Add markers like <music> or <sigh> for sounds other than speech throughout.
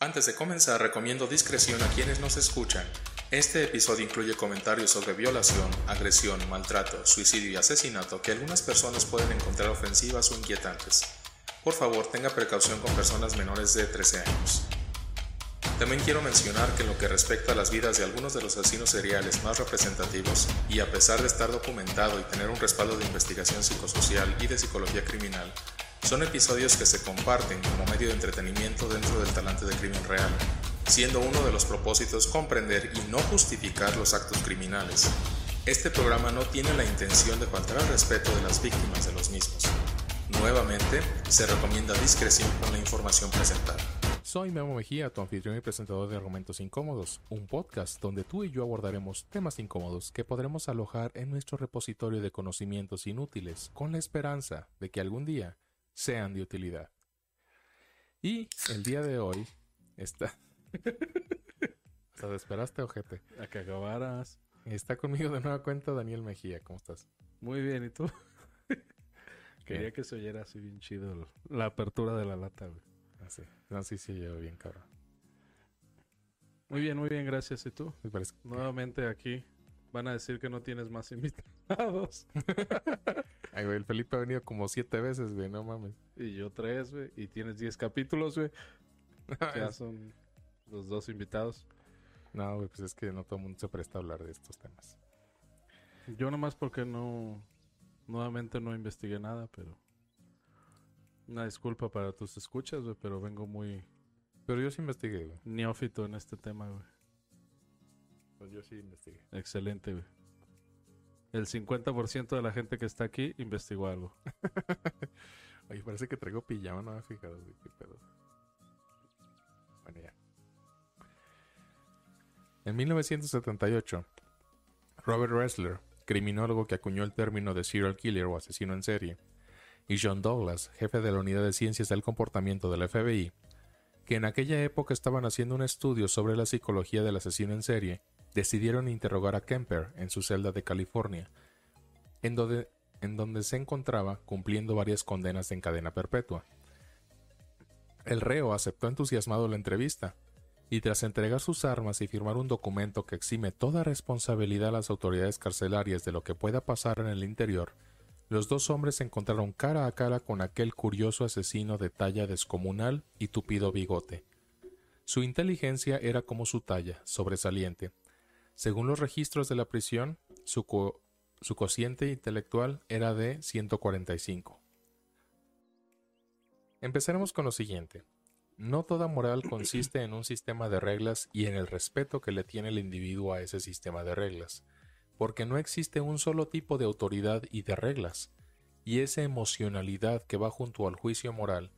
Antes de comenzar, recomiendo discreción a quienes nos escuchan. Este episodio incluye comentarios sobre violación, agresión, maltrato, suicidio y asesinato que algunas personas pueden encontrar ofensivas o inquietantes. Por favor, tenga precaución con personas menores de 13 años. También quiero mencionar que en lo que respecta a las vidas de algunos de los asesinos seriales más representativos, y a pesar de estar documentado y tener un respaldo de investigación psicosocial y de psicología criminal, son episodios que se comparten como medio de entretenimiento dentro del talante de crimen real, siendo uno de los propósitos comprender y no justificar los actos criminales. Este programa no tiene la intención de faltar al respeto de las víctimas de los mismos. Nuevamente, se recomienda discreción con la información presentada. Soy Memo Mejía, tu anfitrión y presentador de Argumentos Incómodos, un podcast donde tú y yo abordaremos temas incómodos que podremos alojar en nuestro repositorio de conocimientos inútiles con la esperanza de que algún día sean de utilidad. Y el día de hoy está... <laughs> ¿Te esperaste, ojete? A que acabaras. Está conmigo de nueva cuenta Daniel Mejía. ¿Cómo estás? Muy bien, ¿y tú? <laughs> Quería que se oyera así bien chido la apertura de la lata, güey. Así. No, sí, bien, cabrón. Muy bien, muy bien, gracias. ¿Y tú? Me parece que- Nuevamente aquí. Van a decir que no tienes más invitados. <laughs> Ay, güey, el Felipe ha venido como siete veces, güey, no mames. y yo tres, güey. Y tienes diez capítulos, güey. <laughs> Ya son los dos invitados. No, güey, pues es que no todo el mundo se presta a hablar de estos temas. Yo nomás porque no... Nuevamente no investigué nada, pero... Una disculpa para tus escuchas, güey, pero vengo muy Pero yo sí investigué, güey. neófito en este tema, güey. Pues yo sí investigué. Excelente, güey. El 50% de la gente que está aquí investigó algo. <laughs> Oye, parece que traigo pijama, no me he fijado, güey, qué pedo. Bueno, ya. En 1978, Robert Ressler, criminólogo que acuñó el término de serial killer o asesino en serie, y John Douglas, jefe de la Unidad de Ciencias del Comportamiento del FBI, que en aquella época estaban haciendo un estudio sobre la psicología del asesino en serie, decidieron interrogar a Kemper en su celda de California, en donde, se encontraba cumpliendo varias condenas en cadena perpetua. El reo aceptó entusiasmado la entrevista, y tras entregar sus armas y firmar un documento que exime toda responsabilidad a las autoridades carcelarias de lo que pueda pasar en el interior, los dos hombres se encontraron cara a cara con aquel curioso asesino de talla descomunal y tupido bigote. Su inteligencia era como su talla, sobresaliente. Según los registros de la prisión, su, co- su cociente intelectual era de 145. Empezaremos con lo siguiente. No toda moral consiste en un sistema de reglas y en el respeto que le tiene el individuo a ese sistema de reglas, porque no existe un solo tipo de autoridad y de reglas, y esa emocionalidad que va junto al juicio moral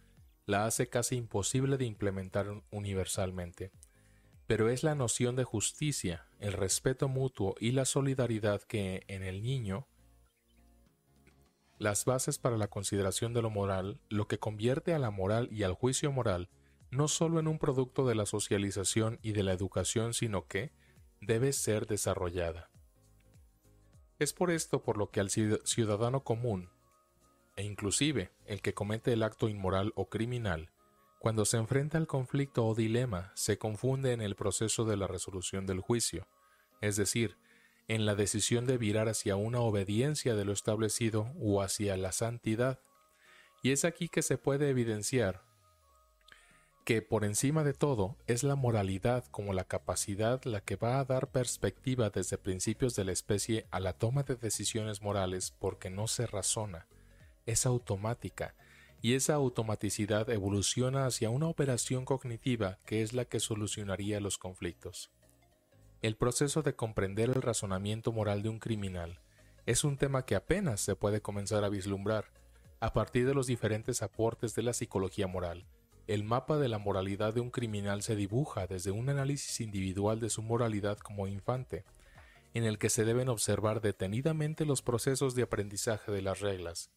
la hace casi imposible de implementar universalmente. Pero es la noción de justicia, el respeto mutuo y la solidaridad que en el niño las bases para la consideración de lo moral, lo que convierte a la moral y al juicio moral no solo en un producto de la socialización y de la educación, sino que debe ser desarrollada. Es por esto por lo que al ciud- ciudadano común, e inclusive el que comete el acto inmoral o criminal, cuando se enfrenta al conflicto o dilema, se confunde en el proceso de la resolución del juicio, es decir, en la decisión de virar hacia una obediencia de lo establecido o hacia la santidad. Y es aquí que se puede evidenciar que por encima de todo es la moralidad como la capacidad la que va a dar perspectiva desde principios de la especie a la toma de decisiones morales porque no se razona, es automática, y esa automaticidad evoluciona hacia una operación cognitiva que es la que solucionaría los conflictos. El proceso de comprender el razonamiento moral de un criminal es un tema que apenas se puede comenzar a vislumbrar a partir de los diferentes aportes de la psicología moral. El mapa de la moralidad de un criminal se dibuja desde un análisis individual de su moralidad como infante, en el que se deben observar detenidamente los procesos de aprendizaje de las reglas.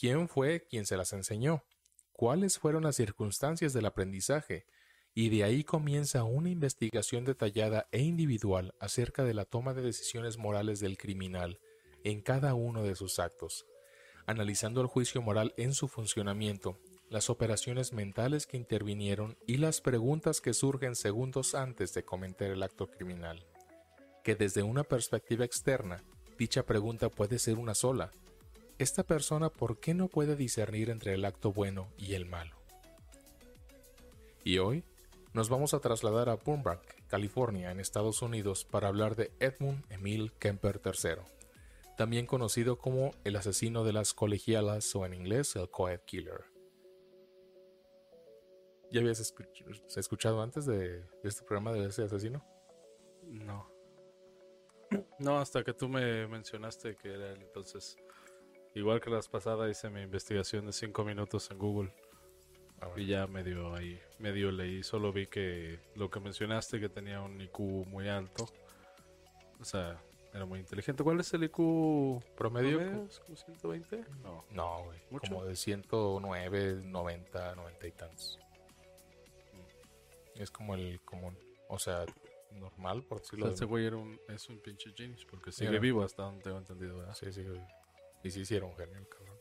¿Quién fue quien se las enseñó? ¿Cuáles fueron las circunstancias del aprendizaje? y de ahí comienza una investigación detallada e individual acerca de la toma de decisiones morales del criminal en cada uno de sus actos, analizando el juicio moral en su funcionamiento las operaciones mentales que intervinieron y las preguntas que surgen segundos antes de cometer el acto criminal. Que desde una perspectiva externa, dicha pregunta puede ser una sola. ¿Esta persona por qué no puede discernir entre el acto bueno y el malo? Y hoy nos vamos a trasladar a Burbank, California, en Estados Unidos, para hablar de Edmund Emil Kemper III, también conocido como el asesino de las colegialas o en inglés el Coed Killer. ¿Ya habías escuchado antes de, este programa de ese asesino? No. <clears throat> No, hasta que tú me mencionaste que era él, entonces, igual que las pasadas, hice mi investigación de 5 minutos en Google. Ah, y ya medio ahí, medio leí, solo vi que lo que mencionaste, que tenía un IQ muy alto. O sea, era muy inteligente. ¿Cuál es el IQ promedio? promedio? ¿Como 120? No. No, güey. Como de 109, 90, 90 y tantos. Es como el común. O sea, normal, por decirlo o ese güey era un, es un pinche genius porque sigue vivo hasta donde tengo entendido, ¿verdad? Sí, sigue vivo. Y sí hicieron genio, cabrón.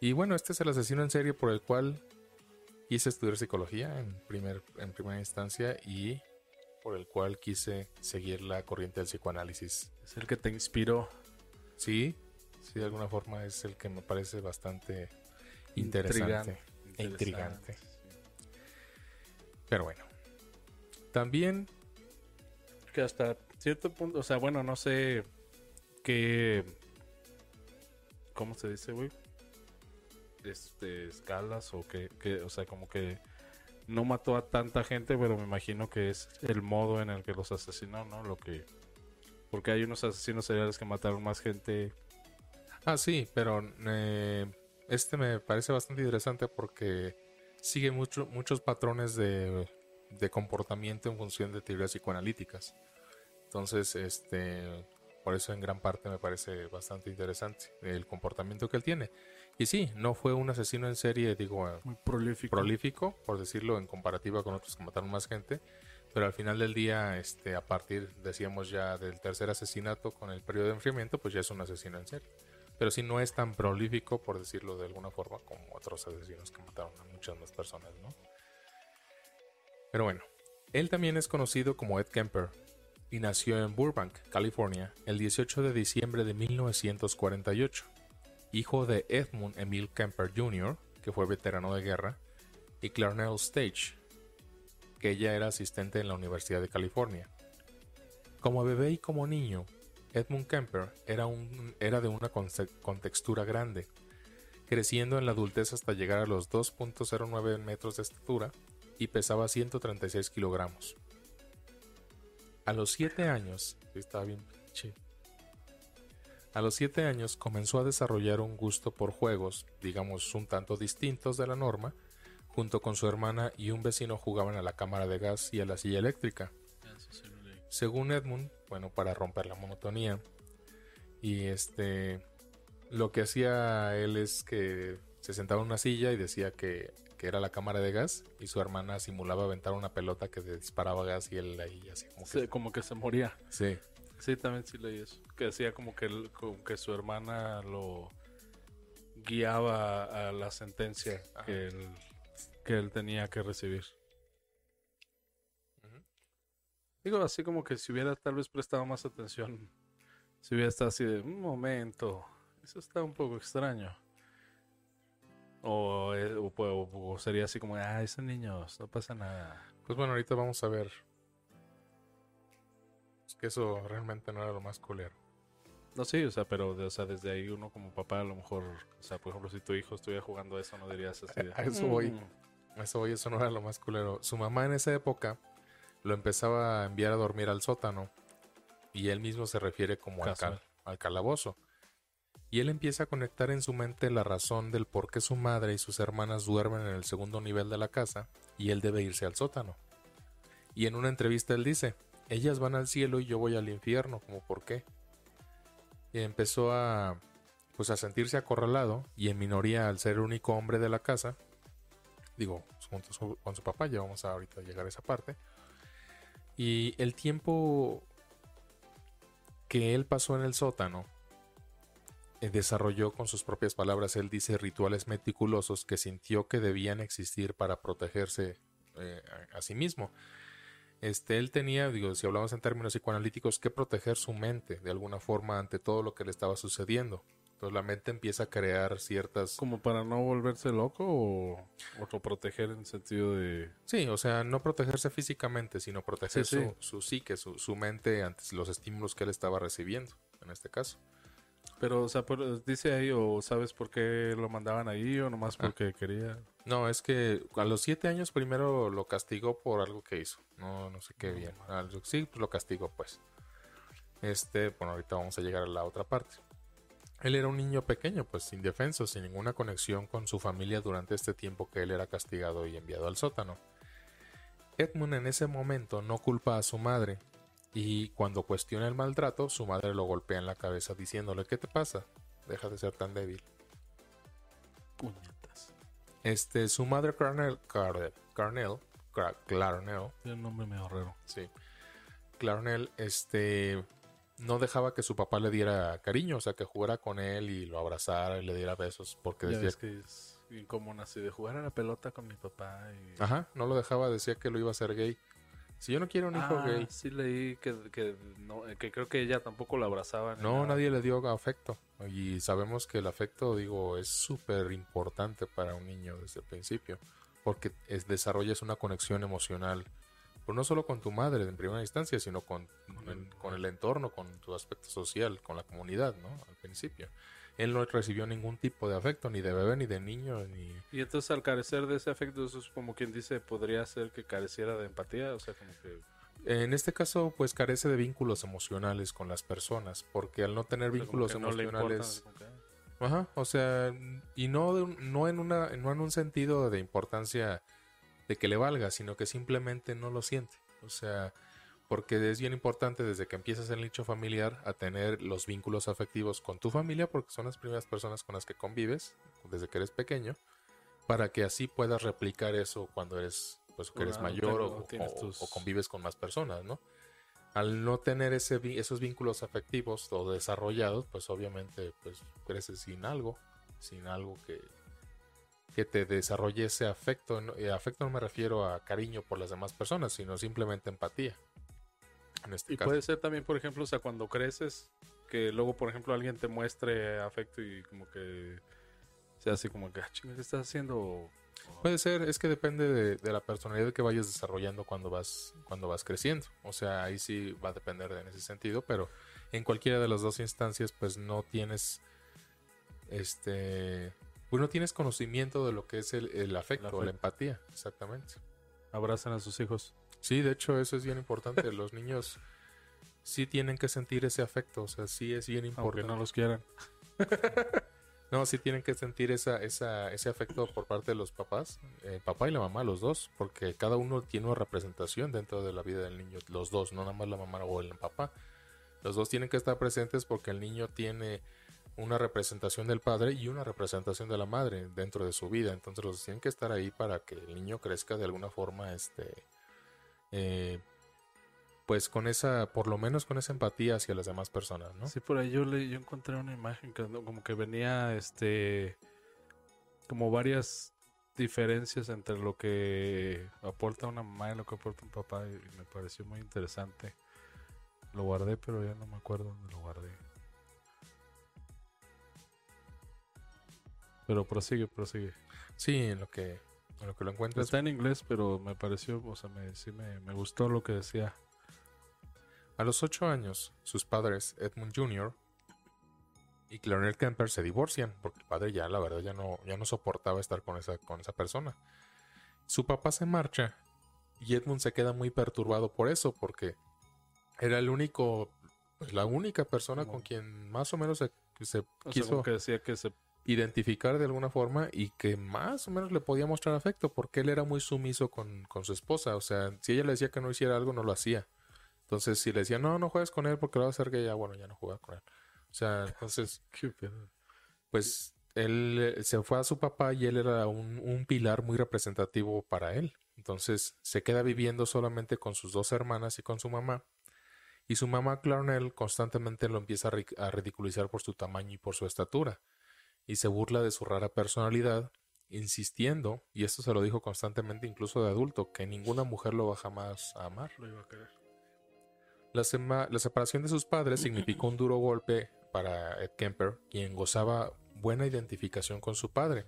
Y bueno, este es el asesino en serie por el cual quise estudiar psicología en, primer, en primera instancia y por el cual quise seguir la corriente del psicoanálisis. Es el que te inspiró. Sí, sí, de alguna forma es el que me parece bastante interesante e intrigante. Pero bueno. También. Que hasta cierto punto, o sea, bueno, no sé qué. ¿Cómo se dice, güey? Este, escalas o que, o sea, como que no mató a tanta gente, pero me imagino que es el modo en el que los asesinó, ¿no? Lo que. Porque hay unos asesinos seriales que mataron más gente. Ah, sí, pero eh, este me parece bastante interesante porque sigue mucho, muchos patrones de, comportamiento en función de teorías psicoanalíticas. Entonces, este, por eso en gran parte me parece bastante interesante el comportamiento que él tiene. Y sí, no fue un asesino en serie, digo, muy prolífico. prolífico, por decirlo, en comparativa con otros que mataron más gente. Pero al final del día, este, a partir, decíamos ya, del tercer asesinato con el periodo de enfriamiento, pues ya es un asesino en serie pero sí no es tan prolífico, por decirlo de alguna forma, como otros asesinos que mataron a muchas más personas, ¿no? Pero bueno, él también es conocido como Ed Kemper y nació en Burbank, California, el 18 de diciembre de 1948, hijo de Edmund Emil Kemper Jr., que fue veterano de guerra, y Clarnell Stage, que ella era asistente en la Universidad de California. Como bebé y como niño, Edmund Kemper era, era de una contextura grande, creciendo en la adultez hasta llegar a los 2.09 metros de estatura y pesaba 136 kilogramos. A los 7 años, estaba bien A los 7 años comenzó a desarrollar un gusto por juegos, digamos un tanto distintos de la norma, junto con su hermana y un vecino jugaban a la cámara de gas y a la silla eléctrica. Según Edmund, bueno, para romper la monotonía. Y este, lo que hacía él es que se sentaba en una silla y decía que, era la cámara de gas y su hermana simulaba aventar una pelota que disparaba gas y él ahí así como que, como que se moría. Sí. Sí, también sí leí eso. Que hacía como que, que su hermana lo guiaba a la sentencia que él, que él tenía que recibir. Digo, así como que si hubiera tal vez prestado más atención, si hubiera estado así de un momento, eso está un poco extraño. O, eh, o, sería así como, ah, esos niños, no pasa nada. Pues bueno, ahorita vamos a ver. Es que eso realmente no era lo más culero. No, sí, o sea, pero o sea, desde ahí uno como papá a lo mejor, o sea, por ejemplo, si tu hijo estuviera jugando eso, no dirías así de... <laughs> A eso voy. Mm". A eso voy, eso no era lo más culero. Su mamá en esa época lo empezaba a enviar a dormir al sótano y él mismo se refiere como al, calabozo. Y él empieza a conectar en su mente la razón del por qué su madre y sus hermanas duermen en el segundo nivel de la casa y él debe irse al sótano. Y en una entrevista él dice, ellas van al cielo y yo voy al infierno, como por qué. Y empezó a pues a sentirse acorralado y en minoría al ser el único hombre de la casa, digo, junto con su papá, ya vamos a ahorita llegar a esa parte, y el tiempo que él pasó en el sótano desarrolló con sus propias palabras, él dice, rituales meticulosos que sintió que debían existir para protegerse eh, a, a, sí mismo. Este, él tenía, digo, si hablamos en términos psicoanalíticos, que proteger su mente de alguna forma ante todo lo que le estaba sucediendo. Entonces la mente empieza a crear ciertas... ¿Como para no volverse loco o, o proteger en el sentido de...? Sí, o sea, no protegerse físicamente, sino proteger sí, sí. Su, su, psique, su, su mente ante los estímulos que él estaba recibiendo, en este caso. Pero, o sea, por, dice ahí, o sabes por qué lo mandaban ahí, o nomás porque ah. quería. No, es que a los siete años primero lo castigó por algo que hizo. No, no sé qué bien. Sí, pues lo castigó, pues. Este, bueno, ahorita vamos a llegar a la otra parte. Él era un niño pequeño, pues indefenso, sin ninguna conexión con su familia durante este tiempo que él era castigado y enviado al sótano. Edmund en ese momento no culpa a su madre, y cuando cuestiona el maltrato, su madre lo golpea en la cabeza diciéndole, ¿qué te pasa? Deja de ser tan débil. Puñetas. Este, su madre Clarnell, Clarnell, Clarnell, Clarnell. El nombre medio raro. Sí. Clarnell, este, no dejaba que su papá le diera cariño, o sea, que jugara con él y lo abrazara y le diera besos, porque ya decía que es bien común así de jugar a la pelota con mi papá. Y... Ajá, no lo dejaba, decía que lo iba a hacer gay. Si yo no quiero un hijo ah, gay. Sí leí que, que, no, que, creo que ella tampoco lo abrazaba. No, nada. nadie le dio afecto. Y sabemos que el afecto, digo, es súper importante para un niño desde el principio. Porque es, desarrollas una conexión emocional. Pues no solo con tu madre en primera instancia, sino con, con, con el entorno, con tu aspecto social, con la comunidad, ¿no? Al principio él no recibió ningún tipo de afecto, ni de bebé, ni de niño, ni... Y entonces al carecer de ese afecto, eso es como quien dice, podría ser que careciera de empatía, o sea, como que... En este caso, pues carece de vínculos emocionales con las personas, porque al no tener vínculos no emocionales... Ajá, o sea, y no, no, en una, no en un sentido de importancia de que le valga, sino que simplemente no lo siente. O sea, porque es bien importante desde que empiezas el nicho familiar a tener los vínculos afectivos con tu familia, porque son las primeras personas con las que convives desde que eres pequeño, para que así puedas replicar eso cuando eres, pues, que eres mayor o, o, tus... o, convives con más personas, ¿no? Al no tener ese, esos vínculos afectivos o desarrollados, pues obviamente pues creces sin algo, sin algo que, que te desarrolle ese afecto. Afecto no me refiero a cariño por las demás personas, sino simplemente empatía. Este y caso. puede ser también, por ejemplo, o sea, cuando creces, que luego, por ejemplo, alguien te muestre afecto y como que sea así como que, ah, chinga, ¿qué estás haciendo? Puede ser, es que depende de, de, la personalidad que vayas desarrollando cuando vas, cuando vas creciendo. O sea, ahí sí va a depender de, en ese sentido, pero en cualquiera de las dos instancias, pues no tienes, este, pues no tienes conocimiento de lo que es el, el afecto, el afecto. la empatía, exactamente. Abrazan a sus hijos. Sí, de hecho eso es bien importante. Los niños sí tienen que sentir ese afecto, o sea, sí es bien importante. Aunque no los quieran. <laughs> no, sí tienen que sentir esa, esa, ese afecto por parte de los papás, el papá y la mamá, los dos, porque cada uno tiene una representación dentro de la vida del niño, los dos, no nada más la mamá o el papá. Los dos tienen que estar presentes porque el niño tiene una representación del padre y una representación de la madre dentro de su vida, entonces los tienen que estar ahí para que el niño crezca de alguna forma, este eh, pues con esa, por lo menos con esa empatía hacia las demás personas, ¿no? Sí, por ahí yo, le, yo encontré una imagen que como que venía, este, como varias diferencias entre lo que aporta una mamá y lo que aporta un papá y me pareció muy interesante. Lo guardé, pero ya no me acuerdo dónde lo guardé. Pero prosigue, prosigue. Sí, en lo que lo que lo encuentras. Está en inglés, pero me pareció, o sea, me, sí me, me gustó lo que decía. A los ocho años, sus padres, Edmund Jr. y Clarnell Kemper, se divorcian, porque el padre ya, la verdad, ya no, ya no soportaba estar con esa, con esa persona. Su papá se marcha y Edmund se queda muy perturbado por eso, porque era el único, pues la única persona con quien más o menos se, se o quiso... Sea, que decía que se identificar de alguna forma y que más o menos le podía mostrar afecto porque él era muy sumiso con, con, su esposa. O sea, si ella le decía que no hiciera algo, no lo hacía. Entonces, si le decía, no, no juegues con él porque lo va a hacer gay, ya bueno, ya no jugaba con él. O sea, entonces, <laughs> pues él se fue a su papá y él era un, un pilar muy representativo para él. Entonces, se queda viviendo solamente con sus dos hermanas y con su mamá. y su mamá Clarnell constantemente lo empieza a ridiculizar por su tamaño y por su estatura, y se burla de su rara personalidad, insistiendo, y esto se lo dijo constantemente incluso de adulto, que ninguna mujer lo va jamás a amar. Lo iba a querer. La, separación de sus padres significó un duro golpe para Ed Kemper, quien gozaba buena identificación con su padre,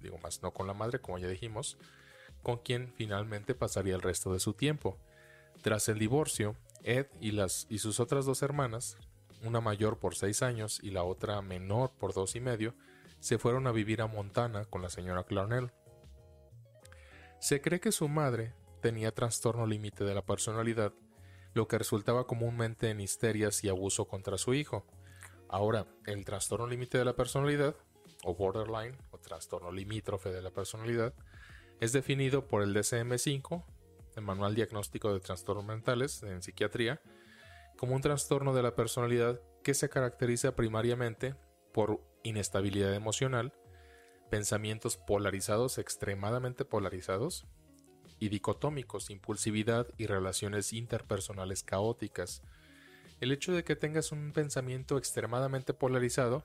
digo más no con la madre, como ya dijimos, con quien finalmente pasaría el resto de su tiempo. Tras el divorcio, Ed y, las, y sus otras dos hermanas, una mayor por seis años y la otra menor por dos y medio, se fueron a vivir a Montana con la señora Clarnell. Se cree que su madre tenía trastorno límite de la personalidad, lo que resultaba comúnmente en histerias y abuso contra su hijo. Ahora, el trastorno límite de la personalidad, o borderline, o trastorno limítrofe de la personalidad, es definido por el DSM-5, el Manual Diagnóstico de Trastornos Mentales en Psiquiatría, como un trastorno de la personalidad que se caracteriza primariamente por inestabilidad emocional, pensamientos polarizados, extremadamente polarizados, y dicotómicos, impulsividad y relaciones interpersonales caóticas. El hecho de que tengas un pensamiento extremadamente polarizado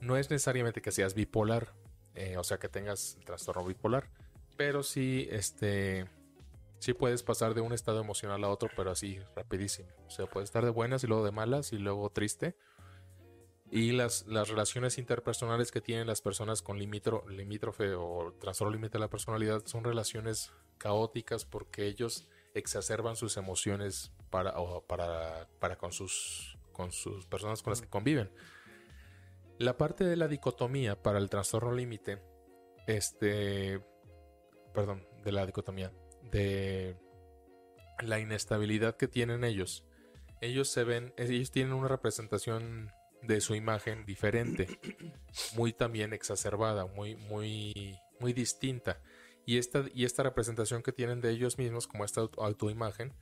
no es necesariamente que seas bipolar, eh, o sea que tengas el trastorno bipolar, pero sí este sí puedes pasar de un estado emocional a otro, pero así rapidísimo. O sea, puedes estar de buenas y luego de malas y luego triste. Y las, las relaciones interpersonales que tienen las personas con limítrofe o trastorno límite de la personalidad son relaciones caóticas porque ellos exacerban sus emociones para, para, para con, sus, con sus personas con las que conviven. La parte de la dicotomía para el trastorno límite, este, perdón, de la dicotomía, de la inestabilidad que tienen ellos. Ellos se ven, ellos tienen una representación de su imagen diferente, muy también exacerbada, muy, muy, muy distinta. Y esta, y esta representación que tienen de ellos mismos, como esta autoimagen,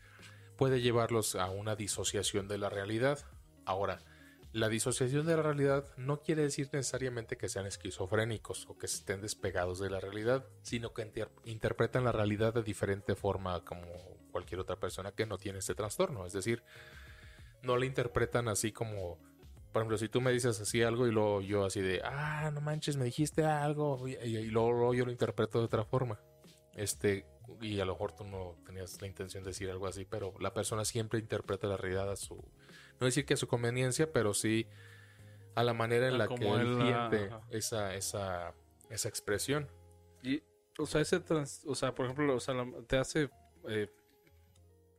puede llevarlos a una disociación de la realidad. Ahora, la disociación de la realidad no quiere decir necesariamente que sean esquizofrénicos o que estén despegados de la realidad, sino que interpretan la realidad de diferente forma como cualquier otra persona que no tiene este trastorno. Es decir, no la interpretan así como, por ejemplo, si tú me dices así algo y luego yo así de, ah, no manches, me dijiste algo, y, luego, yo lo interpreto de otra forma. Este, y a lo mejor tú no tenías la intención de decir algo así, pero la persona siempre interpreta la realidad a su no decir que a su conveniencia, pero sí a la manera en ah, la que él siente esa, esa, esa expresión. Y, o sea, ese o sea, por ejemplo, o sea, ¿te hace eh,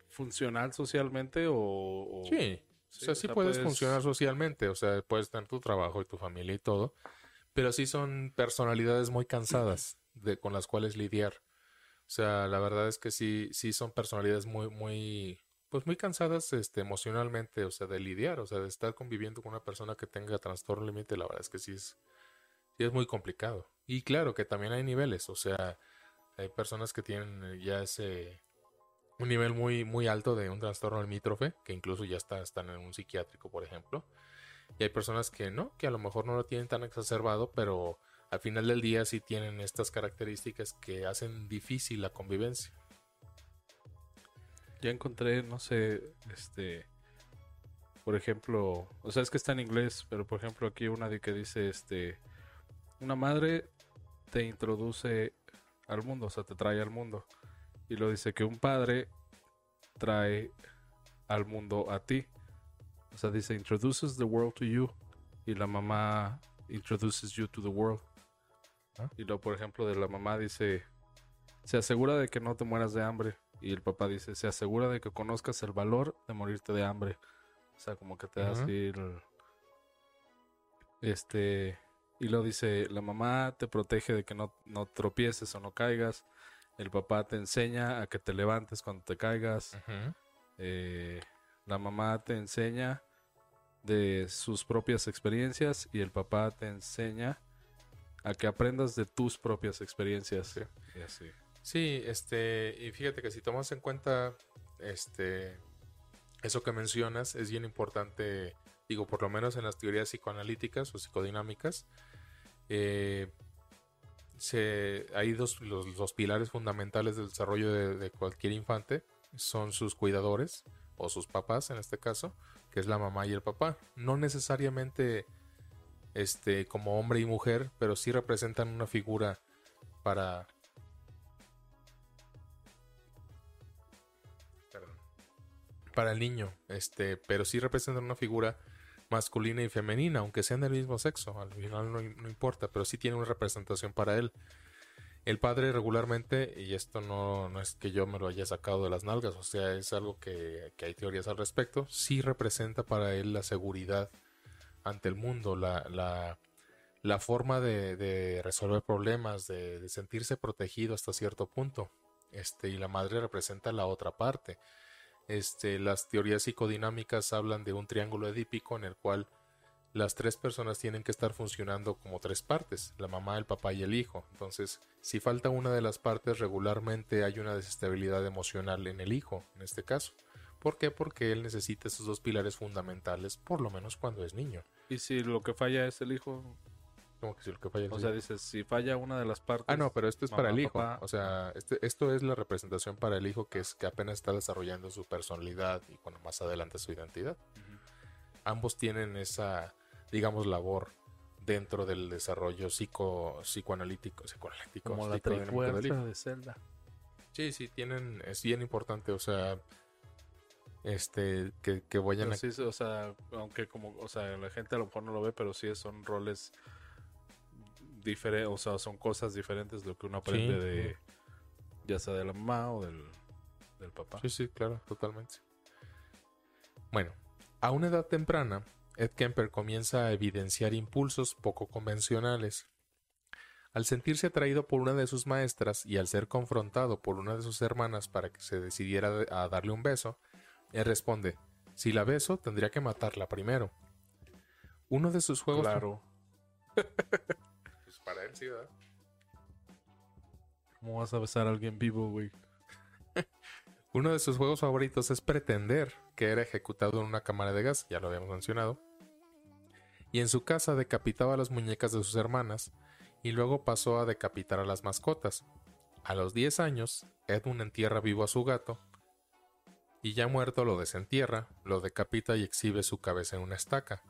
funcional socialmente o, Sí. O sea, sí puedes, funcionar socialmente, o sea, puedes tener tu trabajo y tu familia y todo, pero sí son personalidades muy cansadas <clears throat> de, con las cuales lidiar. O sea, la verdad es que sí, sí son personalidades muy, muy, pues muy cansadas este, emocionalmente, o sea, de lidiar, o sea, de estar conviviendo con una persona que tenga trastorno límite, la verdad es que sí es, sí es muy complicado. Y claro que también hay niveles, o sea, hay personas que tienen ya ese un nivel muy, muy alto de un trastorno limítrofe, que incluso ya está, están en un psiquiátrico, por ejemplo. Y hay personas que no, que a lo mejor no lo tienen tan exacerbado, pero al final del día sí tienen estas características que hacen difícil la convivencia. Ya encontré, no sé, este, por ejemplo, o sea, es que está en inglés, pero por ejemplo aquí una de que dice, este, una madre te introduce al mundo, o sea, te trae al mundo. Y lo dice que un padre trae al mundo a ti. O sea, dice, introduces the world to you. Y la mamá introduces you to the world. ¿Ah? Y luego, por ejemplo, de la mamá dice, se asegura de que no te mueras de hambre. Y el papá dice, se asegura de que conozcas el valor de morirte de hambre. O sea, como que te das Este... Y lo dice, la mamá te protege de que no, no, tropieces o no caigas. El papá te enseña a que te levantes cuando te caigas. Eh, la mamá te enseña de sus propias experiencias y el papá te enseña a que aprendas de tus propias experiencias. Y así. Sí, este, y fíjate que si tomas en cuenta este eso que mencionas, es bien importante, digo, por lo menos en las teorías psicoanalíticas o psicodinámicas, eh, hay dos, los, pilares fundamentales del desarrollo de, cualquier infante, son sus cuidadores, o sus papás en este caso, que es la mamá y el papá. No necesariamente este, como hombre y mujer, pero sí representan una figura para... Para el niño, este, pero sí representan una figura masculina y femenina, aunque sean del mismo sexo, al final no, no importa, pero sí tiene una representación para él. El padre regularmente, y esto no, no, es que yo me lo haya sacado de las nalgas, o sea, es algo que, que hay teorías al respecto, sí representa para él la seguridad ante el mundo, la, la, la forma de, de, resolver problemas, de, sentirse protegido hasta cierto punto. Este, y la madre representa la otra parte. Este, las teorías psicodinámicas hablan de un triángulo edípico en el cual las tres personas tienen que estar funcionando como tres partes, la mamá, el papá y el hijo. Entonces, si falta una de las partes, regularmente hay una desestabilidad emocional en el hijo, en este caso. ¿Por qué? Porque él necesita esos dos pilares fundamentales, por lo menos cuando es niño. ¿Y si lo que falla es el hijo? ¿Cómo que si lo que falla es O sea, dices, si falla una de las partes... Ah, no, pero esto es mamá, para el hijo. Papá. O sea, este, esto es la representación para el hijo que es que apenas está desarrollando su personalidad y bueno, más adelante su identidad. Uh -huh. Ambos tienen esa digamos, labor dentro del desarrollo psico, psicoanalítico, psicoanalítico. Como la trifuerza de Zelda. Sí, sí, tienen, es bien importante, o sea, este, que, que vayan a... Sí, o sea, aunque como, o sea, la gente a lo mejor no lo ve, pero sí son roles o sea, son cosas diferentes de lo que uno aprende sí, de, sí. ya sea de la mamá o del, del papá. Sí, sí, claro, totalmente. Bueno, a una edad temprana, Ed Kemper comienza a evidenciar impulsos poco convencionales. Al sentirse atraído por una de sus maestras y al ser confrontado por una de sus hermanas para que se decidiera a darle un beso, él responde, si la beso tendría que matarla primero. Uno de sus juegos... Claro. Para él sí, ¿verdad? ¿Cómo vas a besar a alguien vivo, güey? <laughs> Uno de sus juegos favoritos es Pretender, que era ejecutado en una cámara de gas, ya lo habíamos mencionado. Y en su casa decapitaba a las muñecas de sus hermanas y luego pasó a decapitar a las mascotas. A los 10 años, Edmund entierra vivo a su gato y ya muerto lo desentierra, lo decapita y exhibe su cabeza en una estaca.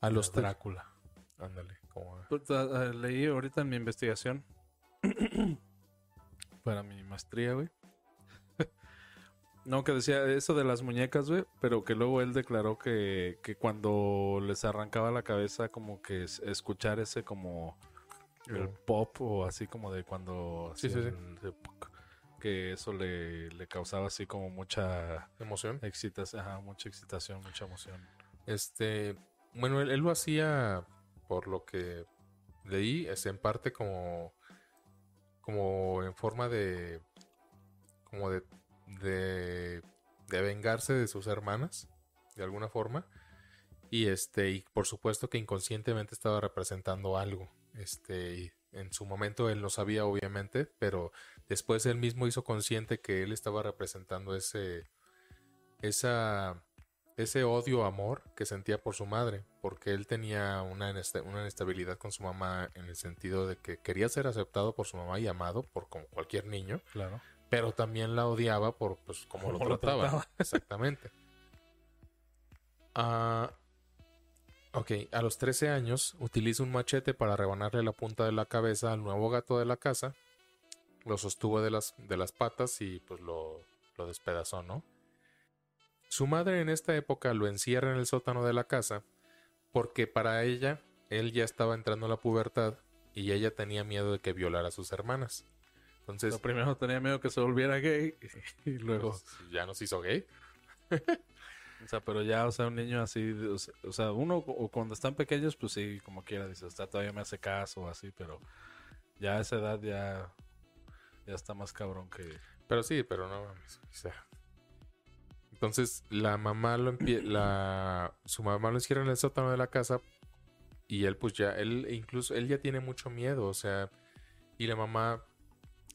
A los Drácula. Ándale, leí ahorita en mi investigación <clears throat> para mi maestría, güey. <laughs> No, que decía eso de las muñecas, güey, pero que luego él declaró que, que cuando les arrancaba la cabeza como que escuchar ese como el pop o así como de cuando Sí, sí, sí. el- que eso le, le causaba así como mucha emoción. excitación, ajá, mucha excitación, mucha emoción. Este, bueno, él, él lo hacía por lo que leí, es en parte como, como en forma de, como de, de, de vengarse de sus hermanas, de alguna forma, y este, y por supuesto que inconscientemente estaba representando algo, este, en su momento él no sabía obviamente, pero después él mismo hizo consciente que él estaba representando ese, esa ese odio amor que sentía por su madre, porque él tenía una, una inestabilidad con su mamá en el sentido de que quería ser aceptado por su mamá y amado por como cualquier niño, Claro. pero también la odiaba por pues lo Cómo lo trataba. trataba. <laughs> Exactamente. Ah, ok, a los 13 años utiliza un machete para rebanarle la punta de la cabeza al nuevo gato de la casa, lo sostuvo de las, de las patas y pues lo, lo despedazó, ¿no? Su madre en esta época lo encierra en el sótano de la casa porque para ella él ya estaba entrando a la pubertad y ella tenía miedo de que violara a sus hermanas. Entonces, Lo primero tenía miedo que se volviera gay <laughs> y luego, pues, ya nos hizo gay. <laughs> o sea, pero ya, o sea, un niño así, o sea, uno o cuando están pequeños, pues sí, como quiera, dice, está todavía me hace caso o así, pero ya a esa edad ya, ya está más cabrón que... Pero sí, pero no mames. o sea. Entonces la mamá lo <clears throat> la su mamá lo encierra en el sótano de la casa y él pues ya él incluso él ya tiene mucho miedo, o sea, y la mamá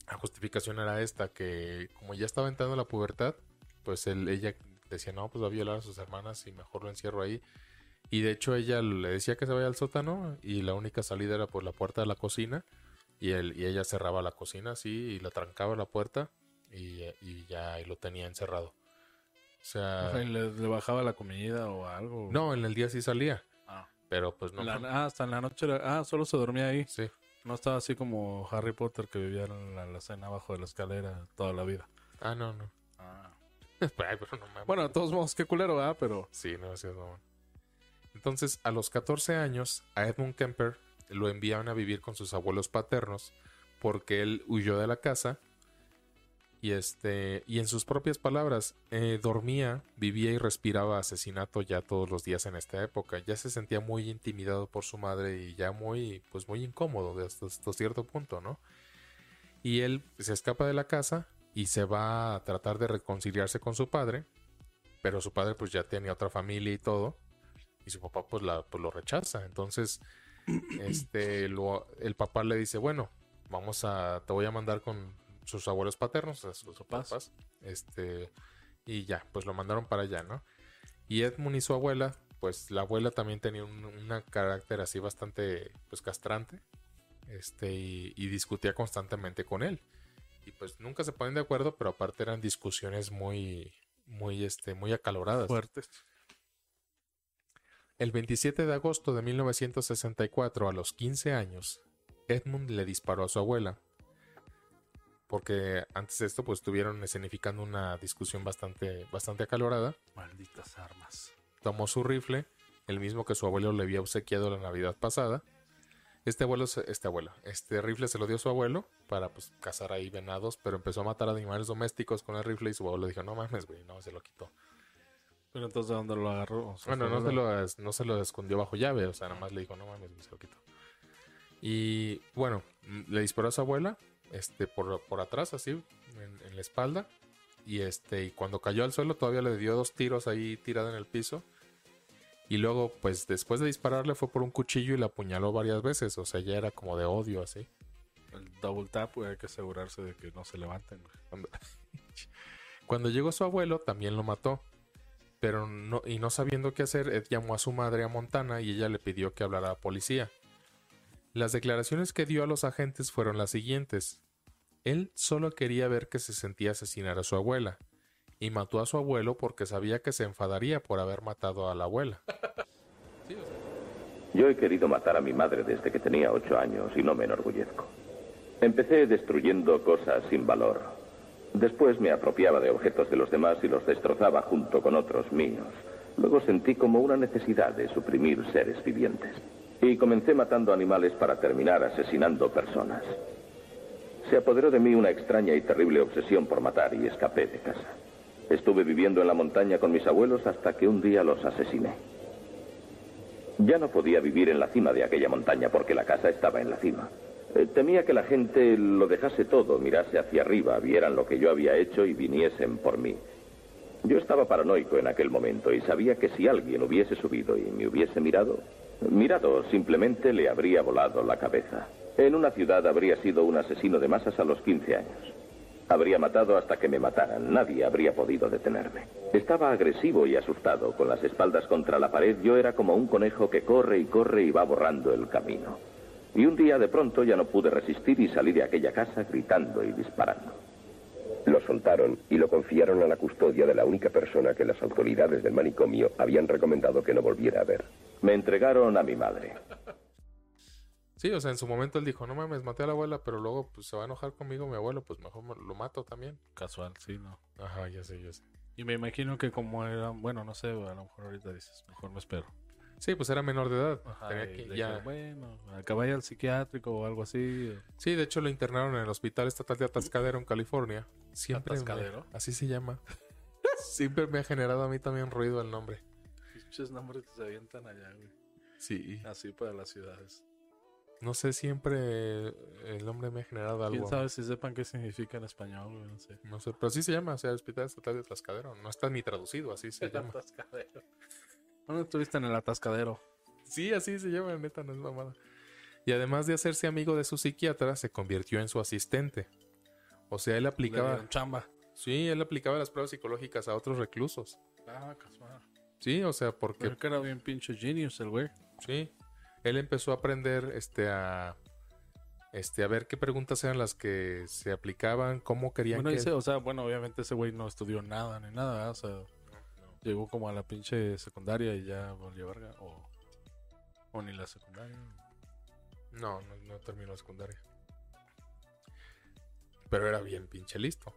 la justificación era esta que como ya estaba entrando a la pubertad, pues él ella decía, "No, pues va a violar a sus hermanas y mejor lo encierro ahí." Y de hecho ella le decía que se vaya al sótano y la única salida era por la puerta de la cocina y él y ella cerraba la cocina así y la trancaba la puerta y, y ya ahí lo tenía encerrado. Sea, Ajá, y le, le bajaba la comida o algo. no, en el día sí salía, Ah, pero pues no. La- ah, hasta en la noche. Ah, solo se dormía ahí. Sí. No estaba así como Harry Potter que vivía en la, la cena abajo de la escalera toda la vida. Ah, no, no. Ah. <laughs> Ay, pero no mames. Bueno, de todos modos, qué culero, ¿ah? Pero. Sí, no, así es. Entonces, a los 14 años, a Edmund Kemper lo enviaron a vivir con sus abuelos paternos porque él huyó de la casa y este y en sus propias palabras eh, dormía, vivía y respiraba asesinato ya todos los días en esta época. Ya se sentía muy intimidado por su madre y ya muy pues muy incómodo hasta, hasta cierto punto, ¿no? Y él se escapa de la casa y se va a tratar de reconciliarse con su padre, pero su padre pues ya tenía otra familia y todo y su papá pues, la, pues lo rechaza. Entonces, <clears throat> este, lo- el papá le dice, bueno, vamos a, te voy a mandar con sus abuelos paternos, sus papás. papás, este, y ya, pues lo mandaron para allá, ¿no? Y Edmund y su abuela, pues la abuela también tenía un una carácter así bastante, pues castrante, este, y, y discutía constantemente con él. Y pues nunca se ponen de acuerdo, pero aparte eran discusiones muy, muy, este, muy acaloradas. Fuertes. El 27 de agosto de 1964, a los 15 años, Edmund le disparó a su abuela. Porque antes de esto, pues estuvieron escenificando una discusión bastante, bastante acalorada. Malditas armas. Tomó su rifle, el mismo que su abuelo le había obsequiado la Navidad pasada. Este abuelo, este abuelo, este rifle se lo dio a su abuelo para pues cazar ahí venados, pero empezó a matar animales domésticos con el rifle y su abuelo dijo, no mames, güey, no, se lo quitó. Pero entonces, ¿de dónde lo agarró? O sea, Bueno, no se, lo, no se lo escondió bajo llave, o sea, nada más le dijo, no mames, se lo quitó. Y bueno, le disparó a su abuela, este, por, por atrás, así, en, en la espalda. Y este, y cuando cayó al suelo, todavía le dio dos tiros ahí tirada en el piso. Y luego, pues después de dispararle, fue por un cuchillo y la apuñaló varias veces. O sea, ya era como de odio, así. El double tap, hay que asegurarse de que no se levanten. Cuando, <laughs> Cuando llegó su abuelo, también lo mató. Pero no, y no sabiendo qué hacer, Ed llamó a su madre a Montana y ella le pidió que hablara a la policía. Las declaraciones que dio a los agentes fueron las siguientes. Él solo quería ver que se sentía asesinar a su abuela, y mató a su abuelo porque sabía que se enfadaría por haber matado a la abuela. <laughs> Yo he querido matar a mi madre desde que tenía ocho años y no me enorgullezco. Empecé destruyendo cosas sin valor. Después me apropiaba de objetos de los demás y los destrozaba junto con otros míos. Luego sentí como una necesidad de suprimir seres vivientes. Y comencé matando animales para terminar asesinando personas. Se apoderó de mí una extraña y terrible obsesión por matar y escapé de casa. Estuve viviendo en la montaña con mis abuelos hasta que un día los asesiné. Ya no podía vivir en la cima de aquella montaña porque la casa estaba en la cima. Eh, temía que la gente lo dejase todo, mirase hacia arriba, vieran lo que yo había hecho y viniesen por mí. Yo estaba paranoico en aquel momento y sabía que si alguien hubiese subido y me hubiese mirado, mirado simplemente le habría volado la cabeza. En una ciudad habría sido un asesino de masas a los 15 años. Habría matado hasta que me mataran. Nadie habría podido detenerme. Estaba agresivo y asustado. Con las espaldas contra la pared, yo era como un conejo que corre y corre y va borrando el camino. Y un día de pronto ya no pude resistir y salí de aquella casa gritando y disparando. Lo soltaron y lo confiaron a la custodia de la única persona que las autoridades del manicomio habían recomendado que no volviera a ver. Me entregaron a mi madre. Sí, o sea, en su momento él dijo, no mames, maté a la abuela, pero luego pues se va a enojar conmigo mi abuelo, pues mejor me- lo mato también. Casual, sí, ¿no? Ajá, ya sé, ya sé. Y me imagino que como era, bueno, no sé, a lo mejor ahorita dices, mejor me espero. Sí, pues era menor de edad. Ajá, Tenía que- ya... bueno, acaba al psiquiátrico o algo así. Sí, de hecho lo internaron en el Hospital Estatal de Atascadero en California. Siempre me- ¿Atascadero? así se llama. <laughs> Siempre me ha generado a mí también ruido el nombre. Pinches nombres que se avientan allá, güey. Sí. Así para las ciudades. No sé, siempre el nombre me ha generado algo. ¿Quién sabe si sepan qué significa en español, güey? No sé. No sé, pero sí se llama, o sea, Hospital Estatal de Atascadero. No está ni traducido, así se El <laughs> llama. atascadero. ¿Dónde estuviste en el atascadero? Sí, así se llama, neta, no es mamada. Y además de hacerse amigo de su psiquiatra, se convirtió en su asistente. O sea, él aplicaba... chamba. Sí, él aplicaba las pruebas psicológicas a otros reclusos. Ah, casual. Sí, o sea, porque Pero que era bien pinche genius el güey. Sí. Él empezó a aprender este a este a ver qué preguntas eran las que se aplicaban, cómo querían Bueno, que dice, o sea, bueno, obviamente ese güey no estudió nada ni nada, ¿verdad? o sea, Llegó como a la pinche secundaria y ya volvió verga. O, o ni la secundaria. No, no, no terminó la secundaria. Pero era bien pinche listo.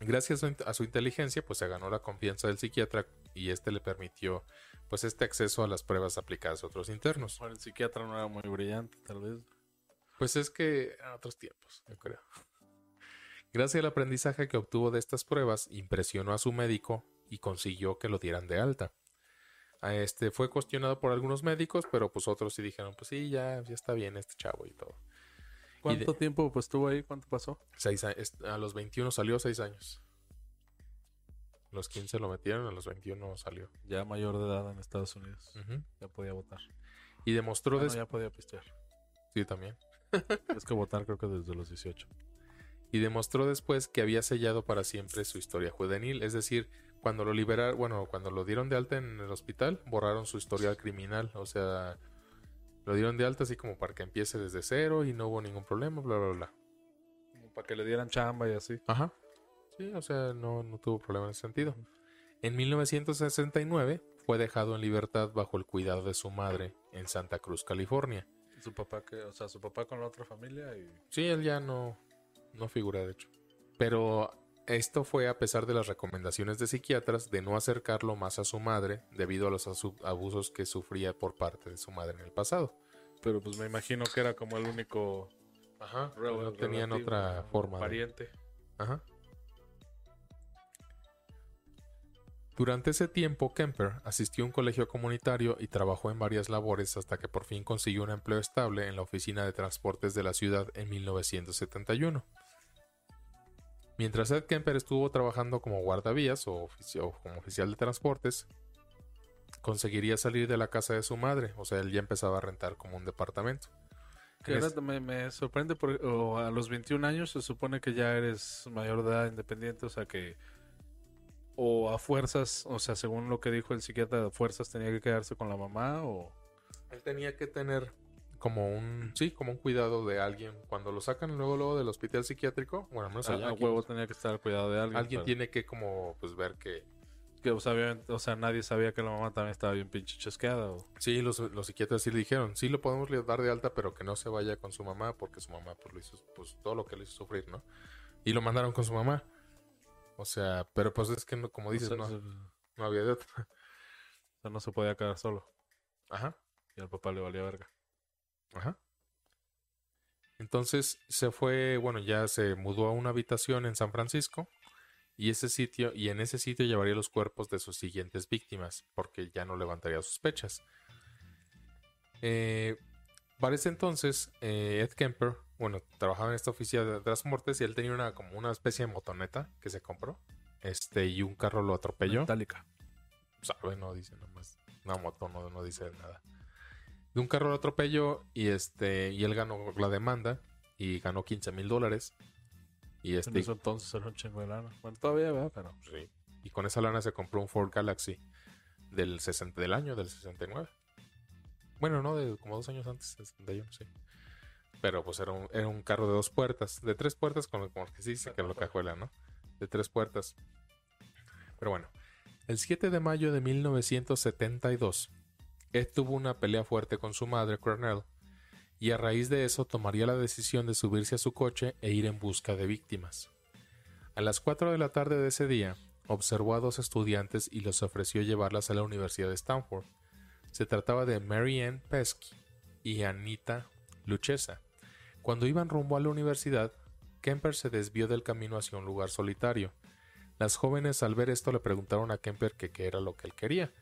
Gracias a su, a su inteligencia, pues se ganó la confianza del psiquiatra y este le permitió pues este acceso a las pruebas aplicadas a otros internos. Bueno, el psiquiatra no era muy brillante, tal vez. Pues es que en otros tiempos, yo creo. Gracias al aprendizaje que obtuvo de estas pruebas, impresionó a su médico y consiguió que lo dieran de alta. A este fue cuestionado por algunos médicos, pero pues otros sí dijeron, pues sí, ya, ya está bien este chavo y todo. ¿Cuánto tiempo pues estuvo ahí? ¿Cuánto pasó? Seis a, los 21 salió, seis años. A los 15 lo metieron, a los 21 salió. Ya mayor de edad en Estados Unidos. Ya podía votar. Y demostró... Ah, no, ya podía pistear. Sí, también. <laughs> es que votar creo que desde los 18. y demostró después que había sellado para siempre su historia juvenil, es decir, cuando lo liberaron, bueno, cuando lo dieron de alta en el hospital, borraron su historial criminal, o sea, lo dieron de alta así como para que empiece desde cero y no hubo ningún problema, bla, bla, bla. Como para que le dieran chamba y así. Ajá. Sí, o sea, no, no tuvo problema en ese sentido. En 1969 fue dejado en libertad bajo el cuidado de su madre en Santa Cruz, California. Su papá que, o sea, su papá con la otra familia y Sí, él ya no, no figura, de hecho. Pero esto fue a pesar de las recomendaciones de psiquiatras de no acercarlo más a su madre debido a los abusos que sufría por parte de su madre en el pasado. pero pues me imagino que era como el único Ajá. No tenían otra forma. de- pariente. Ajá. Durante ese tiempo, Kemper asistió a un colegio comunitario y trabajó en varias labores hasta que por fin consiguió un empleo estable en la oficina de transportes de la ciudad en 1971. Mientras Ed Kemper estuvo trabajando como guardavías o, como oficial de transportes, conseguiría salir de la casa de su madre, o sea, él ya empezaba a rentar como un departamento. Que ahora me sorprende porque o a los 21 años se supone que ya eres mayor de edad independiente, o sea que o a fuerzas, o sea, según lo que dijo el psiquiatra, a fuerzas tenía que quedarse con la mamá o Él tenía que tener como un, sí, como un cuidado de alguien. Cuando lo sacan luego, luego del hospital psiquiátrico, bueno, al menos a, allá a aquí, huevo tenía que estar al cuidado de alguien. alguien pero- tiene que como, pues ver que, que, o, sea, o sea, nadie sabía que la mamá también estaba bien pinche chasqueada. O, sí, los, los psiquiatras sí le dijeron, sí lo podemos dar de alta, pero que no se vaya con su mamá, porque su mamá pues lo hizo, pues todo lo que le hizo sufrir, ¿no? Y lo mandaron con su mamá. O sea, pero pues es que no, como dices, o sea, no, o no había de otra. <laughs> sea, no se podía quedar solo. Ajá. Y al papá le valía verga. Ajá. Entonces se fue, bueno, ya se mudó a una habitación en San Francisco y ese sitio y en ese sitio llevaría los cuerpos de sus siguientes víctimas porque ya no levantaría sospechas. Eh, para ese entonces, eh, Ed Kemper, bueno, trabajaba en esta oficina de transportes y él tenía una como una especie de motoneta que se compró, este y un carro lo atropelló. Metálica. sabe, no dice nomás. Una moto no, no dice nada. De un carro lo atropelló y este y él ganó la demanda y ganó 15 mil dólares. Y En este eso entonces era un chingo de lana. Bueno, todavía, ¿verdad? Pero sí. y con esa lana se compró un Ford Galaxy del 60 del año del 69. Bueno, no, de como dos años antes, 61, sí. Pero pues era un, era un carro de dos puertas, de tres puertas, con como que sí dice que lo cajuela, ¿no? De tres puertas. Pero bueno, el 7 de mayo de 1972, Ed tuvo una pelea fuerte con su madre, Cornell, y a raíz de eso tomaría la decisión de subirse a su coche e ir en busca de víctimas. A las 4 de la tarde de ese día, observó a dos estudiantes y les ofreció llevarlas a la Universidad de Stanford. Se trataba de Mary Ann Pesky y Anita Luchesa. Cuando iban rumbo a la universidad, Kemper se desvió del camino hacia un lugar solitario. Las jóvenes al ver esto le preguntaron a Kemper qué era lo que él quería.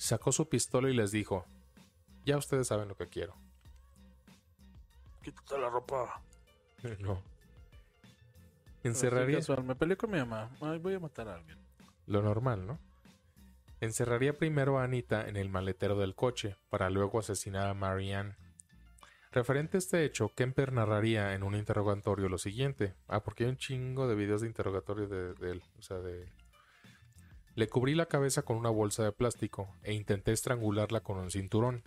Sacó su pistola y les dijo, ya ustedes saben lo que quiero. quítate la ropa. <laughs> no. Encerraría... casual, Me peleé con mi mamá. Ay, voy a matar a alguien. Lo normal, ¿no? Encerraría primero a Anita en el maletero del coche para luego asesinar a Marianne. Referente a este hecho, Kemper narraría en un interrogatorio lo siguiente. Ah, porque hay un chingo de videos de interrogatorio de, de él. O sea, de... Le cubrí la cabeza con una bolsa de plástico e intenté estrangularla con un cinturón.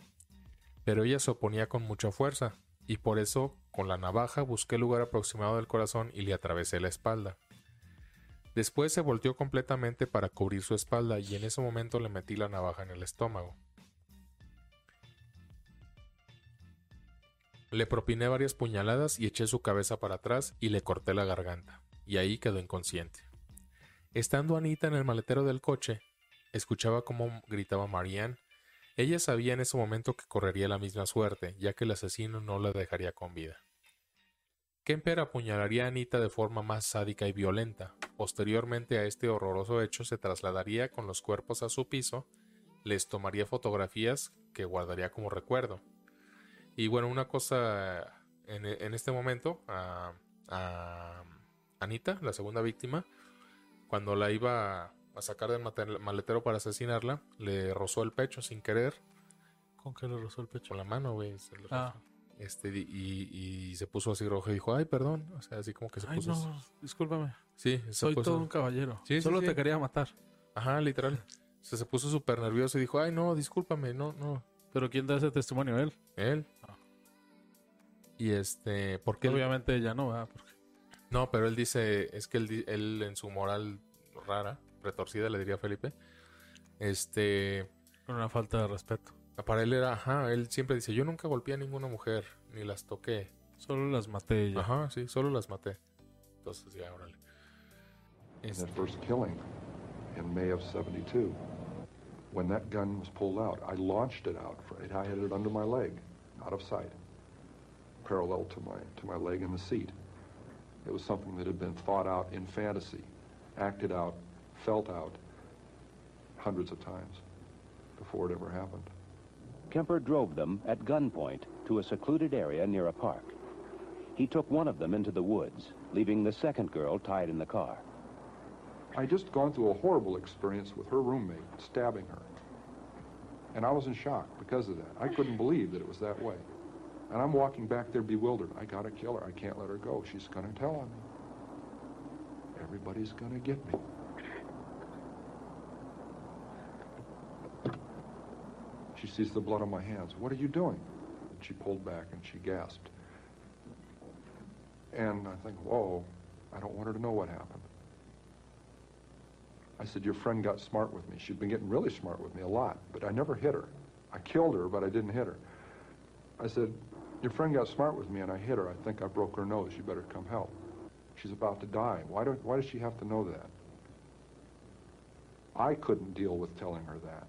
Pero ella se oponía con mucha fuerza, y por eso, con la navaja, busqué el lugar aproximado del corazón y le atravesé la espalda. Después se volteó completamente para cubrir su espalda y en ese momento le metí la navaja en el estómago. Le propiné varias puñaladas y eché su cabeza para atrás y le corté la garganta, y ahí quedó inconsciente. Estando Anita en el maletero del coche, escuchaba cómo gritaba Marianne. Ella sabía en ese momento que correría la misma suerte, ya que el asesino no la dejaría con vida. Kemper apuñalaría a Anita de forma más sádica y violenta. Posteriormente a este horroroso hecho se trasladaría con los cuerpos a su piso, les tomaría fotografías que guardaría como recuerdo. Y bueno, una cosa en, este momento, a, Anita, la segunda víctima, cuando la iba a sacar del maletero para asesinarla, le rozó el pecho sin querer. ¿Con qué le rozó el pecho? Con la mano, güey. Ah. Este, y, se puso así rojo y dijo, ay, perdón. O sea, así como que se ay, puso. No, discúlpame. Sí, soy todo un caballero. Solo te quería matar. Ajá, literal. O sea, se puso súper nervioso y dijo, ay, no, discúlpame, no, no. ¿Pero quién da ese testimonio? ¿Él? Él. Ah. Y este, porque Obviamente ya no, va No, pero él dice, es que él, él en su moral rara, retorcida, le diría Felipe, este... Con una falta de respeto. Para él era, ajá, él siempre dice, yo nunca golpeé a ninguna mujer, ni las toqué. Solo las maté ya. Ajá, sí, solo las maté. Entonces ya, órale. Este... first killing in May of 72. When that gun was pulled out, I launched it out. I had it under my leg, out of sight, parallel to my, to my leg in the seat. It was something that had been thought out in fantasy, acted out, felt out hundreds of times before it ever happened. Kemper drove them at gunpoint to a secluded area near a park. He took one of them into the woods, leaving the second girl tied in the car. I just gone through a horrible experience with her roommate stabbing her. And I was in shock because of that. I couldn't believe that it was that way. And I'm walking back there bewildered. I gotta kill her. I can't let her go. She's gonna tell on me. Everybody's gonna get me. She sees the blood on my hands. What are you doing? And she pulled back and she gasped. And I think, whoa, I don't want her to know what happened. I said, your friend got smart with me. She'd been getting really smart with me a lot, but I never hit her. I killed her, but I didn't hit her. I said, your friend got smart with me and I hit her. I think I broke her nose. You better come help. She's about to die. Why, do, why does she have to know that? I couldn't deal with telling her that.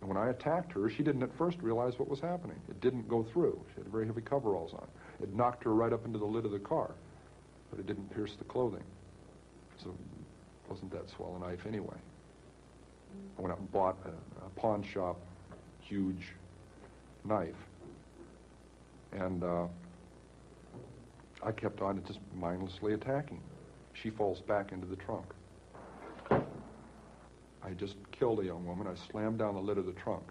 And when I attacked her, she didn't at first realize what was happening. It didn't go through. She had very heavy coveralls on. It knocked her right up into the lid of the car, but it didn't pierce the clothing. So it wasn't that swell a knife anyway. I went out and bought a, a pawn shop huge knife. And uh, I kept on just mindlessly attacking. She falls back into the trunk. I just killed a young woman. I slammed down the lid of the trunk.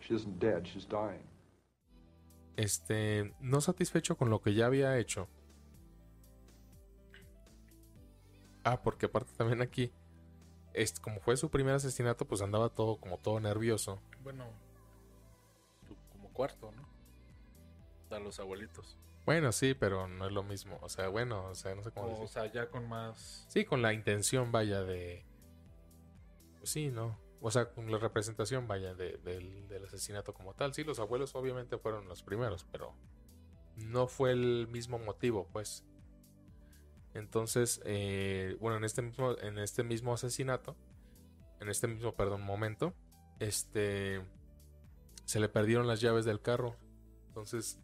She isn't dead, she's dying. Este, no satisfecho con lo que ya había hecho. Ah, porque aparte también aquí, este, como fue su primer asesinato, pues andaba todo como todo nervioso. Bueno, como cuarto, ¿no? A los abuelitos. Bueno, sí, pero no es lo mismo. O sea, bueno, o sea, no sé cómo. O, sea, ya con más. Sí, con la intención, vaya, de pues sí, ¿no? O sea, con la representación, vaya, del, asesinato como tal. Sí, los abuelos obviamente fueron los primeros, pero no fue el mismo motivo, pues. Entonces, eh, bueno, en este mismo, en este mismo asesinato, en este mismo, perdón, momento, este, se le perdieron las llaves del carro. Entonces,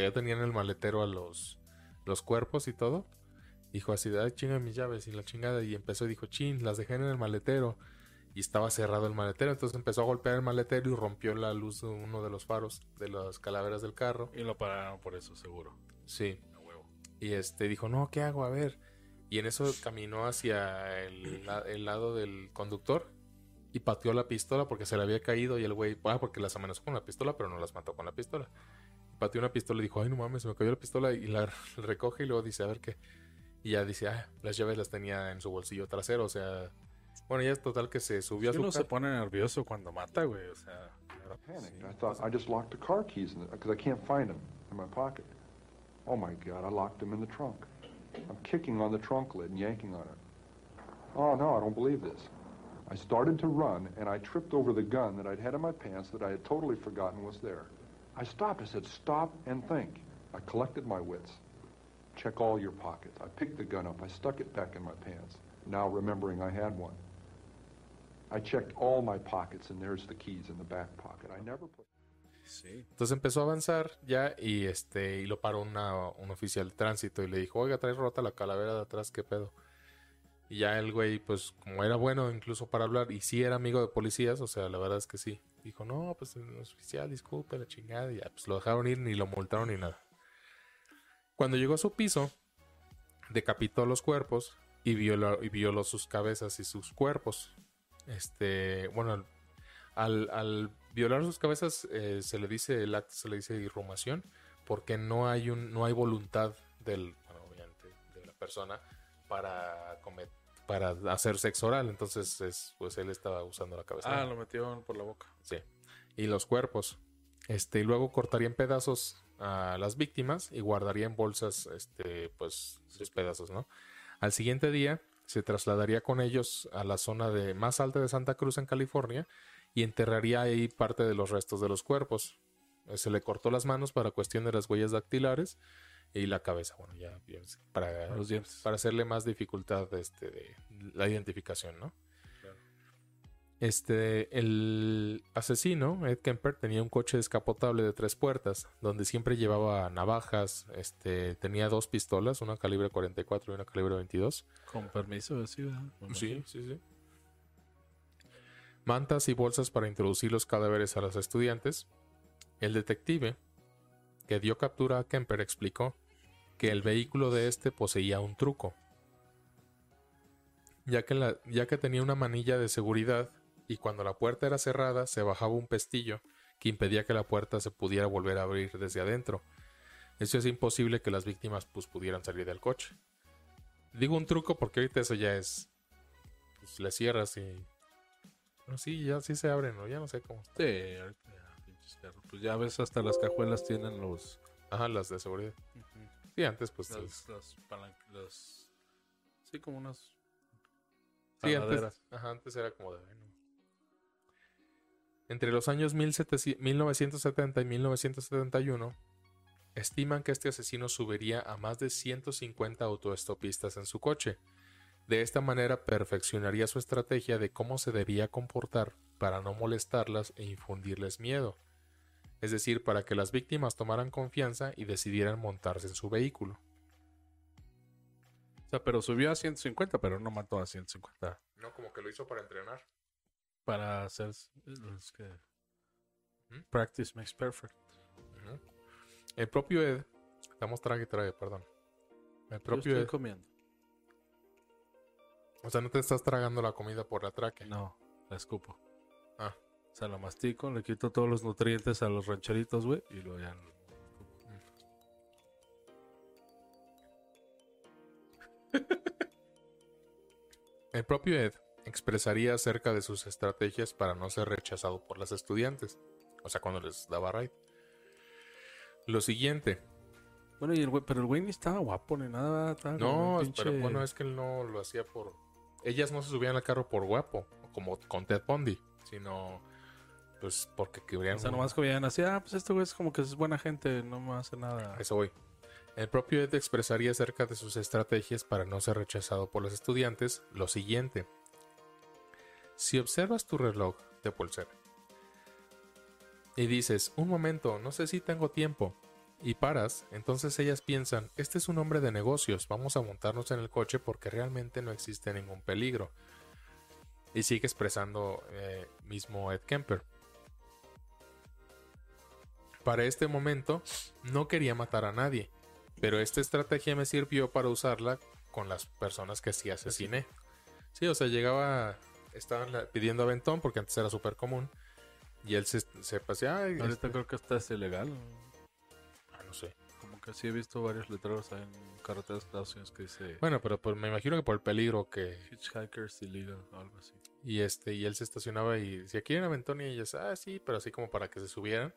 ya tenían el maletero a los, los cuerpos y todo. Dijo así, ay, chinga mis llaves y la chingada. Y empezó y dijo, chin, las dejé en el maletero y estaba cerrado el maletero. Entonces empezó a golpear el maletero y rompió la luz de uno de los faros de las calaveras del carro. Y lo pararon por eso, seguro. Sí. Y este dijo, no, ¿qué hago? A ver. Y en eso caminó hacia el, lado del conductor y pateó la pistola porque se le había caído y el güey, ah, porque las amenazó con la pistola, pero no las mató con la pistola. Pateó una pistola y dijo, ay, no mames, se me cayó la pistola y la <laughs> recoge y luego dice, a ver qué. Y ya dice, ah, las llaves las tenía en su bolsillo trasero, o sea, bueno, ya es total que se subió a su uno se pone nervioso cuando mata, güey, o sea... Panicked. I thought I just locked the car keys because I can't find them in my pocket. Oh my God, I locked them in the trunk. I'm kicking on the trunk lid and yanking on it. Oh, no, I don't believe this. I started to run, and I tripped over the gun that I'd had in my pants that I had totally forgotten was there. I stopped. I said, stop and think. I collected my wits. Check all your pockets. I picked the gun up. I stuck it back in my pants, now remembering I had one. I checked all my pockets, and there's the keys in the back pocket. I never put... Sí. Entonces empezó a avanzar ya y este y lo paró una- un oficial de tránsito y le dijo, oiga, trae rota la calavera de atrás, ¿qué pedo? Y ya el güey, pues como era bueno incluso para hablar y sí era amigo de policías, o sea, la verdad es que sí. Dijo, no, pues el oficial, disculpe la chingada. Y ya, pues lo dejaron ir, ni lo multaron ni nada. Cuando llegó a su piso, decapitó los cuerpos y violó, y violó sus cabezas y sus cuerpos. Este, bueno, al, violar sus cabezas eh, se le dice, el acto se le dice irrumación, porque no hay un, no hay voluntad del, bueno, obviamente, de la persona para comer, para hacer sexo oral. Entonces, es, pues él estaba usando la cabeza. Ah, lo metió por la boca. Sí. Y los cuerpos. Este, y luego cortaría en pedazos a las víctimas y guardaría en bolsas, este, pues, sus pedazos, ¿no? Al siguiente día se trasladaría con ellos a la zona de más alta de Santa Cruz en California y enterraría ahí parte de los restos de los cuerpos. Se le cortó las manos para cuestión de las huellas dactilares y la cabeza, bueno, ya, ya para, Los dientes. para hacerle más dificultad este, de la identificación, ¿no? Este, el asesino, Ed Kemper, tenía un coche descapotable de tres puertas, donde siempre llevaba navajas, este, tenía dos pistolas, una calibre 44 y una calibre 22. Con permiso, ¿verdad? Me Sí, sí, sí. Mantas y bolsas para introducir los cadáveres a los estudiantes. El detective que dio captura a Kemper explicó que el vehículo de este poseía un truco, ya que, la- ya que tenía una manilla de seguridad y cuando la puerta era cerrada se bajaba un pestillo que impedía que la puerta se pudiera volver a abrir desde adentro. Eso es imposible que las víctimas pues, pudieran salir del coche. Digo un truco porque ahorita eso ya es. Pues le cierras y. No, sí, ya sí se abren, ¿no? Ya no sé cómo. Sí, ahorita ya. Pues ya ves, hasta las cajuelas tienen los. Ajá, las de seguridad. Sí, antes pues. Palan- las- Sí, como unas. Sí, antes, ajá, antes era como de. Entre los años 1700 1970 y 1971, estiman que este asesino subiría a más de 150 autoestopistas en su coche. De esta manera perfeccionaría su estrategia de cómo se debía comportar para no molestarlas e infundirles miedo. Es decir, para que las víctimas tomaran confianza y decidieran montarse en su vehículo. O sea, pero subió a 150, pero no mató a 150. No, como que lo hizo para entrenar. Para hacer. Es que. ¿Mm? Practice makes perfect. El propio Ed, estamos trague y trague, perdón. El Yo propio estoy Ed, comiendo. o sea, no te estás tragando la comida por la traque. No, la escupo. O sea, la mastico, le quito todos los nutrientes a los rancheritos, güey, y luego ya. <laughs> El propio Ed expresaría acerca de sus estrategias para no ser rechazado por las estudiantes, o sea, cuando les daba raid. Lo siguiente, Bueno, y el güey, pero el güey ni estaba guapo ni nada. como no, pero bueno, es que él no lo hacía por... Ellas no se subían al carro por guapo, como con Ted Bundy, sino pues porque querían... O sea, nomás que veían así, ah, pues este güey es como que es buena gente, no me hace nada. Eso voy. El propio Ed expresaría acerca de sus estrategias para no ser rechazado por los estudiantes lo siguiente. Si observas tu reloj de pulsera y dices, un momento, no sé si tengo tiempo, y paras, entonces ellas piensan, este es un hombre de negocios, vamos a montarnos en el coche porque realmente no existe ningún peligro. Y sigue expresando eh, mismo Ed Kemper. Para este momento, no quería matar a nadie, pero esta estrategia me sirvió para usarla con las personas que sí asesiné. Sí, o sea, llegaba, estaban pidiendo aventón porque antes era súper común. Y él se, se paseaba. y, Ahorita este, creo que hasta es ilegal. ah, no sé. Como que sí he visto varios letreros en carreteras de Estados Unidos que dice Bueno, pero pues me imagino que por el peligro que. Hitchhikers illegal o algo así. Y este, y él se estacionaba y decía, ¿quieren aventón? Y ellas, ah, sí, pero así como para que se subieran.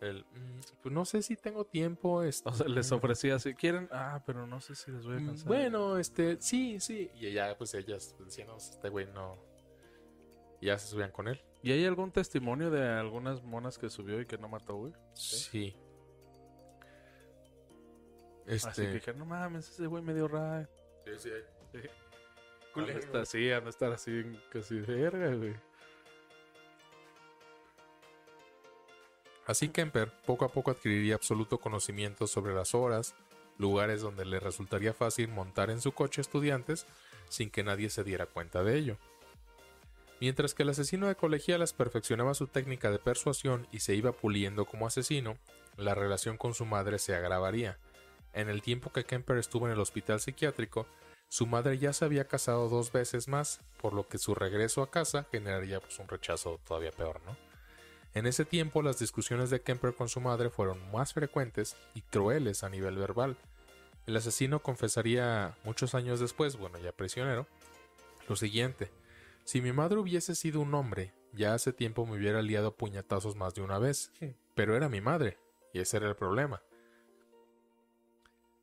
El, "Mm, pues no sé si tengo tiempo. este, O sea, les ofrecía si quieren, ah, pero no sé si les voy a Mm, cansar. Bueno, este, sí, sí. Y ella, pues ellas decían, no, este güey no. Y ya se subían con él. ¿Y hay algún testimonio de algunas monas que subió y que no mató, güey? Sí. Así que Este. dije, no mames, ese güey me dio ride. Sí, sí. Han de estar de estar así, casi verga, güey. Así Kemper poco a poco adquiriría absoluto conocimiento sobre las horas, lugares donde le resultaría fácil montar en su coche estudiantes sin que nadie se diera cuenta de ello. Mientras que el asesino de colegialas perfeccionaba su técnica de persuasión y se iba puliendo como asesino, la relación con su madre se agravaría. En el tiempo que Kemper estuvo en el hospital psiquiátrico, su madre ya se había casado dos veces más, por lo que su regreso a casa generaría pues, un rechazo todavía peor, ¿no? En ese tiempo las discusiones de Kemper con su madre fueron más frecuentes y crueles a nivel verbal. El asesino confesaría muchos años después, bueno ya prisionero, lo siguiente. Si mi madre hubiese sido un hombre, ya hace tiempo me hubiera liado a puñetazos más de una vez. <laughs> Pero era mi madre, y ese era el problema.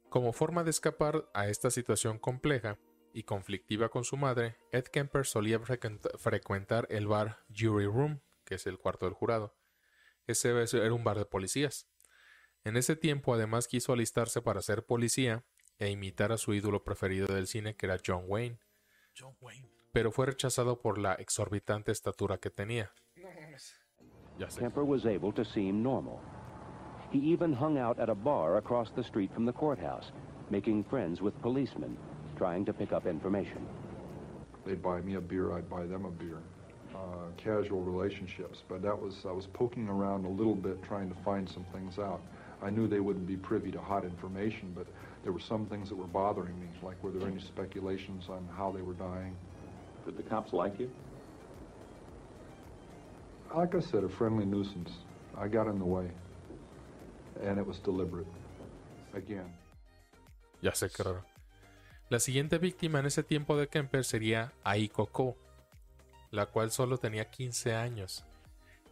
Como forma de escapar a esta situación compleja y conflictiva con su madre, Ed Kemper solía frecuenta- frecuentar el bar Jury Room, que es el cuarto del jurado. Ese era un bar de policías. En ese tiempo además quiso alistarse para ser policía e imitar a su ídolo preferido del cine que era John Wayne, John Wayne. pero fue rechazado por la exorbitante estatura que tenía. Ya sé. Kemper was able to seem normal. He even hung out at a bar across the street from the courthouse, making friends with policemen, trying to pick up information. They'd buy me a beer, I'd buy them a beer. Uh, casual relationships, but that was I was poking around a little bit trying to find some things out. I knew they wouldn't be privy to hot information, but there were some things that were bothering me, like were there any speculations on how they were dying? Did the cops like you? Like I said, a friendly nuisance. I got in the way, and it was deliberate. Again. Ya sé qué raro. La siguiente víctima en ese tiempo de Kemper sería Aiko Ko, la cual solo tenía 15 años.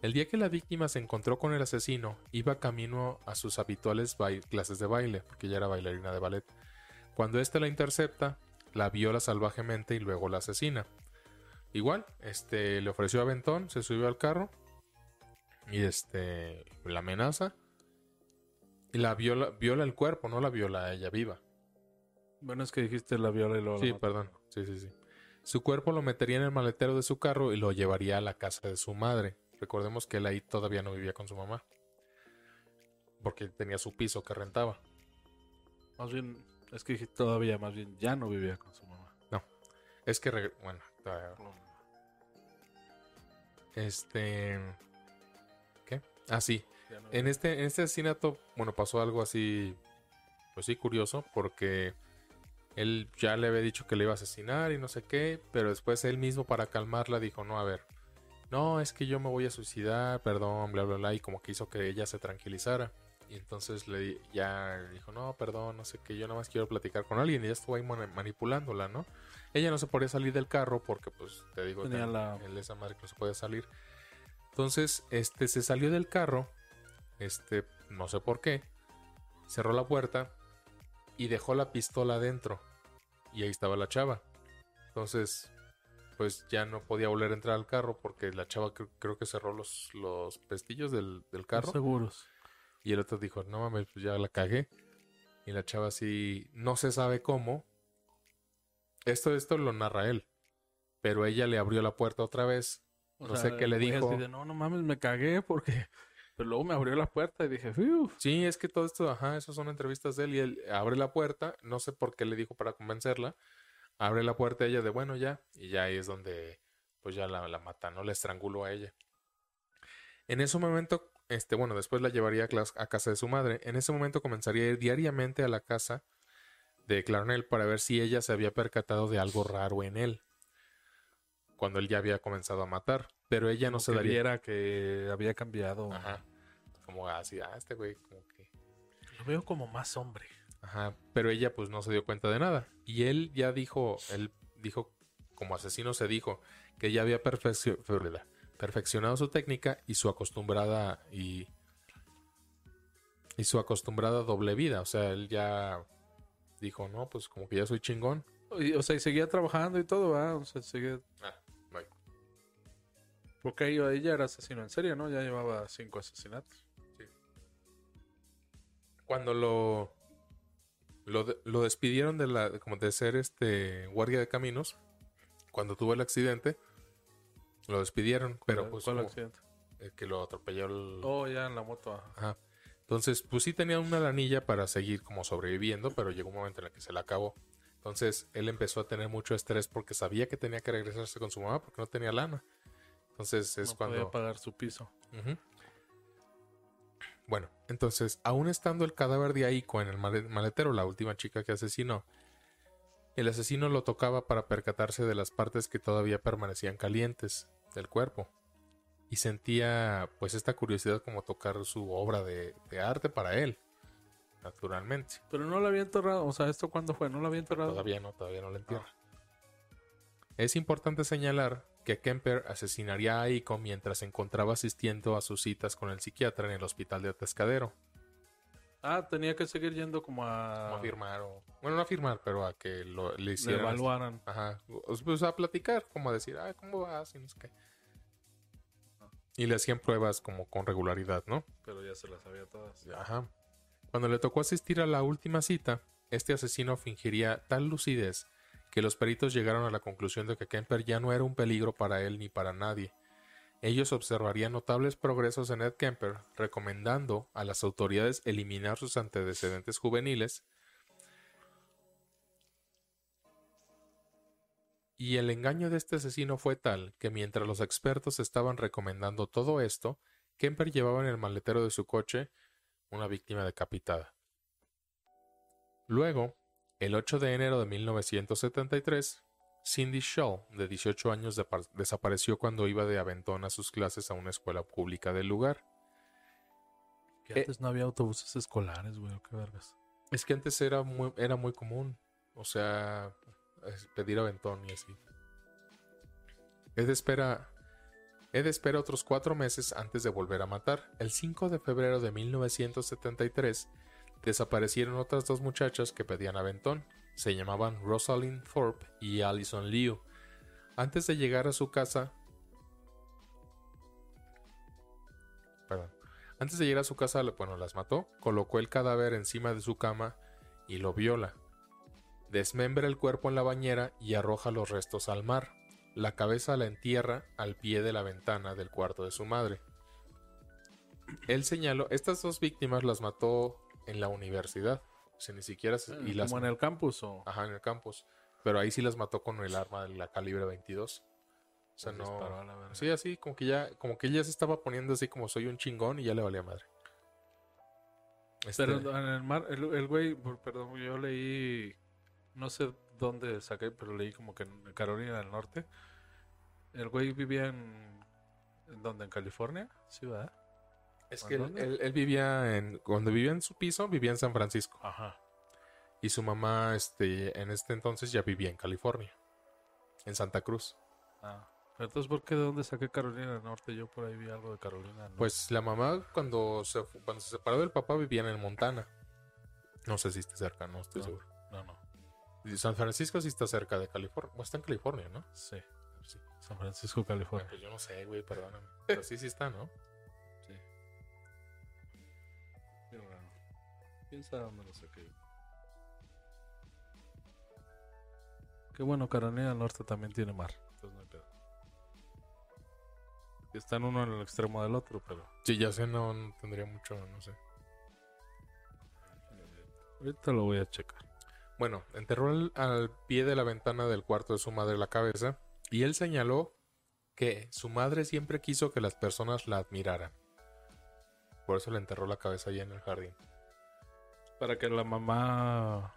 El día que la víctima se encontró con el asesino, iba camino a sus habituales clases de baile, porque ella era bailarina de ballet. Cuando éste la intercepta, la viola salvajemente y luego la asesina. Igual, este le ofreció aventón, se subió al carro y este la amenaza y la viola, viola el cuerpo, no la viola a ella viva. Bueno, es que dijiste la viola y luego Sí, perdón. Sí, sí, sí. Su cuerpo lo metería en el maletero de su carro y lo llevaría a la casa de su madre. Recordemos que él ahí todavía no vivía con su mamá. Porque tenía su piso que rentaba. Más bien, es que todavía, más bien, ya no vivía con su mamá. Es que, bueno, todavía- este... ¿Qué? Ah, sí. No En este, en este asesinato, bueno, pasó algo así, pues sí, curioso, porque él ya le había dicho que le iba a asesinar y no sé qué, pero después él mismo para calmarla dijo, no, a ver, no, es que yo me voy a suicidar, perdón, bla, bla, bla, y como que hizo que ella se tranquilizara. Y entonces le ya dijo, no, perdón, no sé qué, yo nada más quiero platicar con alguien. Y ella estuvo ahí mani- manipulándola, ¿no? Ella no se podía salir del carro porque, pues, te digo, Tenía ten- la- él esa madre que no se puede salir. Entonces, este, se salió del carro, este, no sé por qué, cerró la puerta y dejó la pistola adentro. Y ahí estaba la chava. Entonces, pues ya no podía volver a entrar al carro porque la chava cre- creo que cerró los, los pestillos del, del carro. seguros. Y el otro dijo, no mames, pues ya la cagué. Y la chava así, no se sabe cómo. Esto, esto lo narra él. Pero ella le abrió la puerta otra vez. O No sea, sé qué le dijo. de, no, no mames, me cagué porque... Pero luego me abrió la puerta y dije, "Fiu". Sí, es que todo esto, ajá, esas son entrevistas de él y él abre la puerta, no sé por qué le dijo para convencerla, abre la puerta ella de bueno ya, y ya ahí es donde pues ya la, mata, ¿no? La estranguló a ella. En ese momento, este, bueno, después la llevaría a, a casa de su madre, en ese momento comenzaría a ir diariamente a la casa de Clarnell para ver si ella se había percatado de algo raro en él, cuando él ya había comenzado a matar, pero ella no se que daría... viera que había cambiado. Ajá. Como así, ah, este güey como que... Lo veo como más hombre. Ajá, pero ella pues no se dio cuenta de nada. Y él ya dijo, él dijo, como asesino se dijo, que ya había perfeccio- perfeccionado su técnica y su acostumbrada y y su acostumbrada doble vida. O sea, él ya dijo, no, pues como que ya soy chingón. Y, o sea, y seguía trabajando y todo, ¿verdad? O sea, seguía... Ah. Porque ella, era asesino en serio, ¿no? Ya llevaba cinco asesinatos. Cuando lo, lo, de- lo despidieron de la como de ser este guardia de caminos, cuando tuvo el accidente, lo despidieron, pero ¿Cuál- pues ¿Cuál como- accidente? eh, que lo atropelló el... Oh, ya en la moto. Ajá. Entonces, pues sí tenía una lanilla para seguir como sobreviviendo, pero llegó un momento en el que se la acabó. Entonces, él empezó a tener mucho estrés porque sabía que tenía que regresarse con su mamá porque no tenía lana. Entonces, es no cuando... podía pagar su piso. Bueno, entonces, aún estando el cadáver de Aiko en el male- maletero, la última chica que asesinó, el asesino lo tocaba para percatarse de las partes que todavía permanecían calientes del cuerpo. Y sentía pues esta curiosidad como tocar su obra de, de arte para él, naturalmente. Pero no la había enterrado. O sea, ¿esto cuándo fue? ¿No la había enterrado? Todavía no, todavía no lo entierra. Es importante señalar que Kemper asesinaría a Aiko mientras se encontraba asistiendo a sus citas con el psiquiatra en el hospital de Atascadero. Ah, tenía que seguir yendo como a... Como a firmar o... Bueno, no a firmar, pero a que lo, le le hicieran... evaluaran. Ajá. Pues a platicar, como a decir, ah, ¿cómo vas? Y no sé qué. Y le hacían pruebas como con regularidad, ¿no? Pero ya se las sabía todas. Ajá. Cuando le tocó asistir a la última cita, este asesino fingiría tal lucidez que los peritos llegaron a la conclusión de que Kemper ya no era un peligro para él ni para nadie. Ellos observarían notables progresos en Ed Kemper, recomendando a las autoridades eliminar sus antecedentes juveniles. Y el engaño de este asesino fue tal que mientras los expertos estaban recomendando todo esto, Kemper llevaba en el maletero de su coche una víctima decapitada. Luego, el 8 de enero de 1973, Cindy Shaw, de 18 años, desapareció cuando iba de aventón a sus clases a una escuela pública del lugar. Que Eh. antes no había autobuses escolares, güey. Qué vergas. Es que antes era muy, era muy común, o sea, pedir aventón y así. Ed espera, Ed espera otros cuatro meses antes de volver a matar. El 5 de febrero de 1973 desaparecieron otras dos muchachas que pedían aventón. Se llamaban Rosalind Thorpe y Allison Liu. Antes de llegar a su casa, perdón, antes de llegar a su casa, bueno, las mató, colocó el cadáver encima de su cama y lo viola. Desmembra el cuerpo en la bañera y arroja los restos al mar. La cabeza la entierra al pie de la ventana del cuarto de su madre. Él señaló, estas dos víctimas las mató en la universidad. O sea, ni siquiera... se- y las, ¿Como en el campus o...? Ajá, en el campus. Pero ahí sí las mató con el arma de la calibre 22. O sea, Pues no... Sí, así, como que ya, como que ella se estaba poniendo así como soy un chingón y ya le valía madre. Este, Pero en el mar, el, güey, perdón, yo leí, no sé dónde saqué, pero leí como que en Carolina del Norte. El güey vivía en, ¿en dónde? ¿En California? Sí, ¿verdad? Es que él, ¿dónde? él- él vivía en, cuando vivía en su piso, vivía en San Francisco. Ajá. Y su mamá, este, en este entonces ya vivía en California. En Santa Cruz. Ah. Pero entonces, ¿por qué de dónde saqué Carolina del Norte? Yo por ahí vi algo de Carolina Norte. Pues la mamá cuando se, cuando se separó del papá vivía en Montana. No sé si está cerca, no estoy No. seguro. No, no. Y San Francisco sí está cerca de California. Está en California, ¿no? Sí. Sí. San Francisco, Bueno, California. pues yo no sé, güey, perdóname. Pero sí, sí está, ¿no? ¿Quién sabe dónde lo saqué? Qué bueno, Carolina del Norte también tiene mar. Entonces no hay pedo. Están uno en el extremo del otro, pero. Sí, ya sé, no, no tendría mucho, no sé. Ahorita lo voy a checar. Bueno, enterró al, al pie de la ventana del cuarto de su madre la cabeza y él señaló que su madre siempre quiso que las personas la admiraran. Por eso le enterró la cabeza ahí en el jardín. Para que la mamá.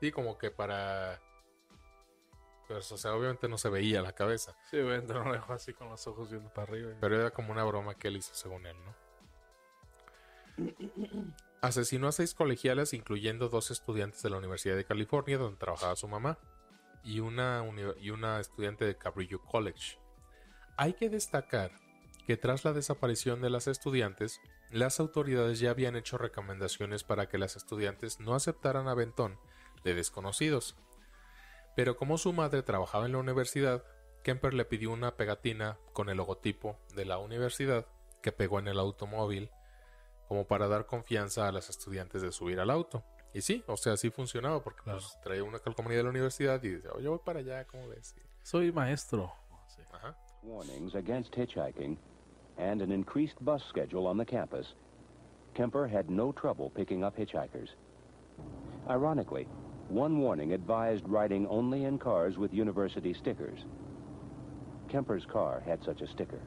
Sí, como que para... Pues, o sea, obviamente no se veía la cabeza, Sí, güey, entró lo dejó así con los ojos viendo para arriba. y- pero era como una broma que él hizo según él, ¿no? Asesinó a seis colegiales, incluyendo dos estudiantes de la Universidad de California, donde trabajaba su mamá, y una, y una estudiante de Cabrillo College. Hay que destacar que tras la desaparición de las estudiantes, las autoridades ya habían hecho recomendaciones para que las estudiantes no aceptaran aventón de desconocidos. Pero como su madre trabajaba en la universidad, Kemper le pidió una pegatina con el logotipo de la universidad que pegó en el automóvil como para dar confianza a las estudiantes de subir al auto. Y sí, o sea, sí funcionaba porque pues, traía una calcomanía de la universidad y dice, oye, voy para allá, ¿cómo ves? Soy maestro. Ajá. Warnings against hitchhiking and an increased bus schedule on the campus, Kemper had no trouble picking up hitchhikers. Ironically, one warning advised riding only in cars with university stickers. Kemper's car had such a sticker.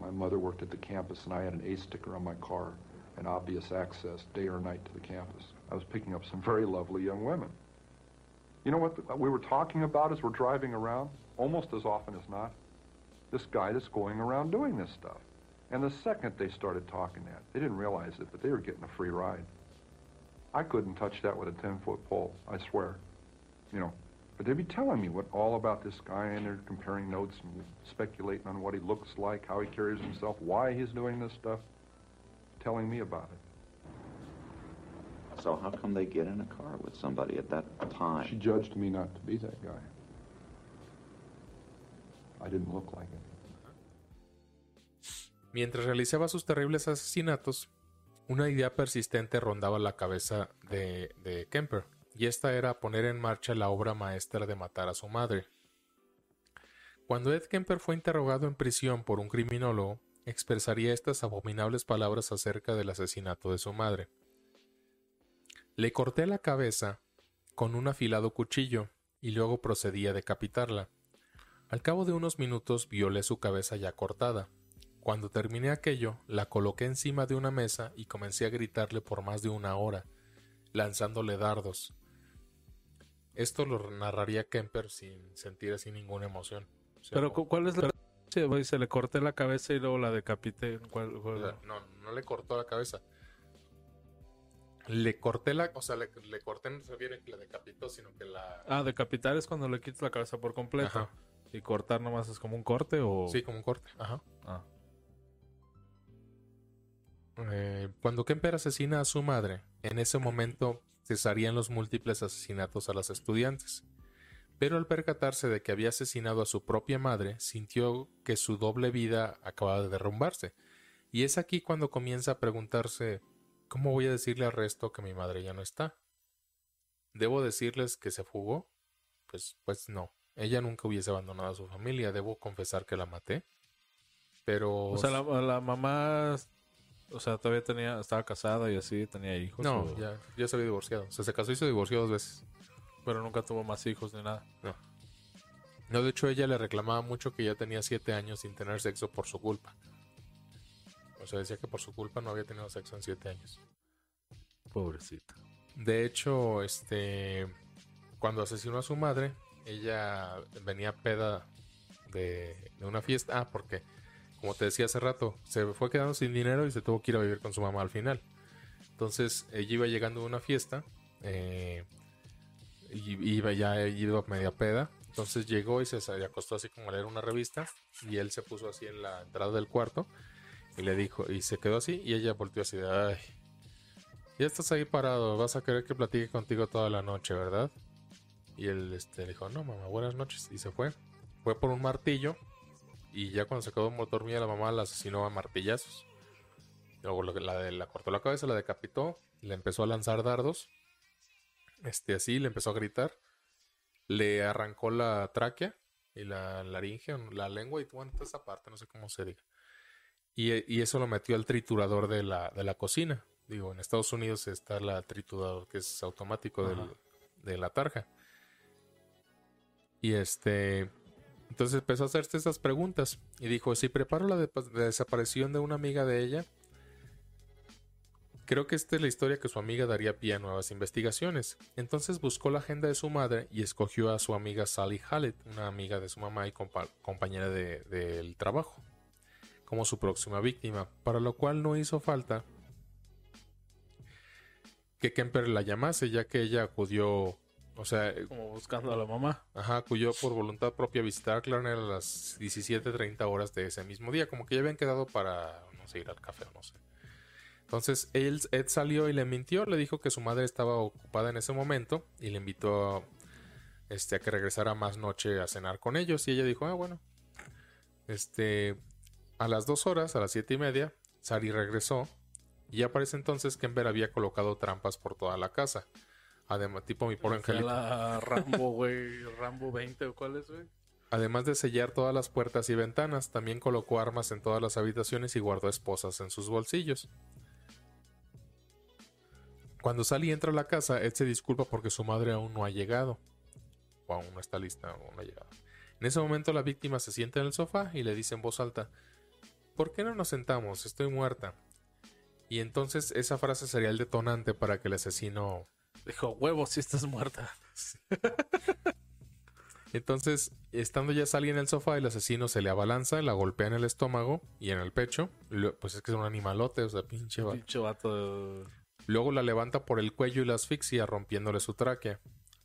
My mother worked at the campus, and I had an A sticker on my car, and obvious access day or night to the campus. I was picking up some very lovely young women. You know what we were talking about as we're driving around? Almost as often as not, this guy that's going around doing this stuff. And the second they started talking that, they didn't realize it, but they were getting a free ride. I couldn't touch that with a 10-foot pole, I swear. You know, but they'd be telling me what all about this guy, and they're comparing notes and speculating on what he looks like, how he carries himself, why he's doing this stuff, telling me about it. So how come they get in a car with somebody at that time? She judged me not to be that guy. I didn't look like it. Mientras realizaba sus terribles asesinatos, una idea persistente rondaba la cabeza de, de Kemper, y esta era poner en marcha la obra maestra de matar a su madre. Cuando Ed Kemper fue interrogado en prisión por un criminólogo, expresaría estas abominables palabras acerca del asesinato de su madre. Le corté la cabeza con un afilado cuchillo y luego procedí a decapitarla. Al cabo de unos minutos violé su cabeza ya cortada. Cuando terminé aquello, la coloqué encima de una mesa y comencé a gritarle por más de una hora, lanzándole dardos. Esto lo narraría Kemper sin sentir así ninguna emoción. O sea, Pero como- ¿cuál es la... Sí, se le corté la cabeza y luego la decapité. ¿Cuál- o cuál- sea, no, no le cortó la cabeza. Le corté la, o sea, le, le corté no se refiere que la decapitó, sino que la... Ah, decapitar es cuando le quitas la cabeza por completo. Ajá. Y cortar nomás es como un corte o... Sí, como un corte. Ajá. Ah. Eh, cuando Kemper asesina a su madre, en ese momento cesarían los múltiples asesinatos a las estudiantes. Pero al percatarse de que había asesinado a su propia madre, sintió que su doble vida acababa de derrumbarse. Y es aquí cuando comienza a preguntarse, ¿cómo voy a decirle al resto que mi madre ya no está? ¿Debo decirles que se fugó? Pues, pues no. Ella nunca hubiese abandonado a su familia. Debo confesar que la maté. Pero... O sea, la, la mamá... O sea, todavía tenía... Estaba casada y así, tenía hijos. No, o- ya, ya se había divorciado. O sea, se casó y se divorció dos veces. Pero nunca tuvo más hijos ni nada. No, de hecho, ella le reclamaba mucho que ya tenía siete años sin tener sexo por su culpa. O sea, decía que por su culpa no había tenido sexo en siete años. Pobrecita. De hecho, este. Cuando asesinó a su madre, ella venía peda de, de una fiesta. Ah, porque, como te decía hace rato, se fue quedando sin dinero y se tuvo que ir a vivir con su mamá al final. Entonces, ella iba llegando de una fiesta. eh, y iba ya iba media peda. Entonces llegó y se se acostó así como a leer una revista. Y él se puso así en la entrada del cuarto. Y le dijo, y se quedó así. Y ella volteó así de, ay, ya estás ahí parado, vas a querer que platique contigo toda la noche, ¿verdad? Y él este, le dijo, no, mamá, buenas noches. Y se fue. Fue por un martillo. Y ya cuando se quedó dormida, la mamá la asesinó a martillazos. Luego la, de- la cortó la cabeza, la decapitó. Le empezó a lanzar dardos. Este, así, le empezó a gritar. Le arrancó la tráquea y la laringe, la lengua y bueno, toda esa parte, no sé cómo se diga. Y, y eso lo metió al triturador de la, de la cocina. Digo, en Estados Unidos está la triturador que es automático del- de la tarja. Y este. Entonces empezó a hacerse estas preguntas. Y dijo: Si preparo la, de- la desaparición de una amiga de ella, creo que esta es la historia que su amiga daría pie a nuevas investigaciones. Entonces buscó la agenda de su madre y escogió a su amiga Sally Hallett, una amiga de su mamá y compa- compañera de- del trabajo, como su próxima víctima, para lo cual no hizo falta que Kemper la llamase, ya que ella acudió O sea, Como buscando a la mamá. Ajá, acudió por voluntad propia a visitar a Clarner a las 17.30 horas de ese mismo día. Como que ya habían quedado para, no sé, ir al café o no sé. Entonces él, Ed salió y le mintió, le dijo que su madre estaba ocupada en ese momento y le invitó este, a que regresara más noche a cenar con ellos. Y ella dijo, ah, bueno. Este, a las dos horas, a las siete y media, Sari regresó y ya parece entonces que Ember había colocado trampas por toda la casa. Además, tipo mi pobre angelito. la Rambo, <laughs> güey. Rambo 20 o cuál es, güey. Además de sellar todas las puertas y ventanas, también colocó armas en todas las habitaciones y guardó esposas en sus bolsillos. Cuando Sally entra a la casa, Ed se disculpa porque su madre aún no ha llegado. O aún no está lista, aún no ha llegado. En ese momento la víctima se sienta en el sofá y le dice en voz alta, ¿por qué no nos sentamos? Estoy muerta. Y entonces esa frase sería el detonante para que el asesino Dijo, huevo, si estás muerta. <laughs> Entonces, estando ya Sally en el sofá, el asesino se le abalanza, la golpea en el estómago y en el pecho. Pues es que es un animalote, o sea, pinche va- Pinche vato. Luego la levanta por el cuello y la asfixia, rompiéndole su tráquea.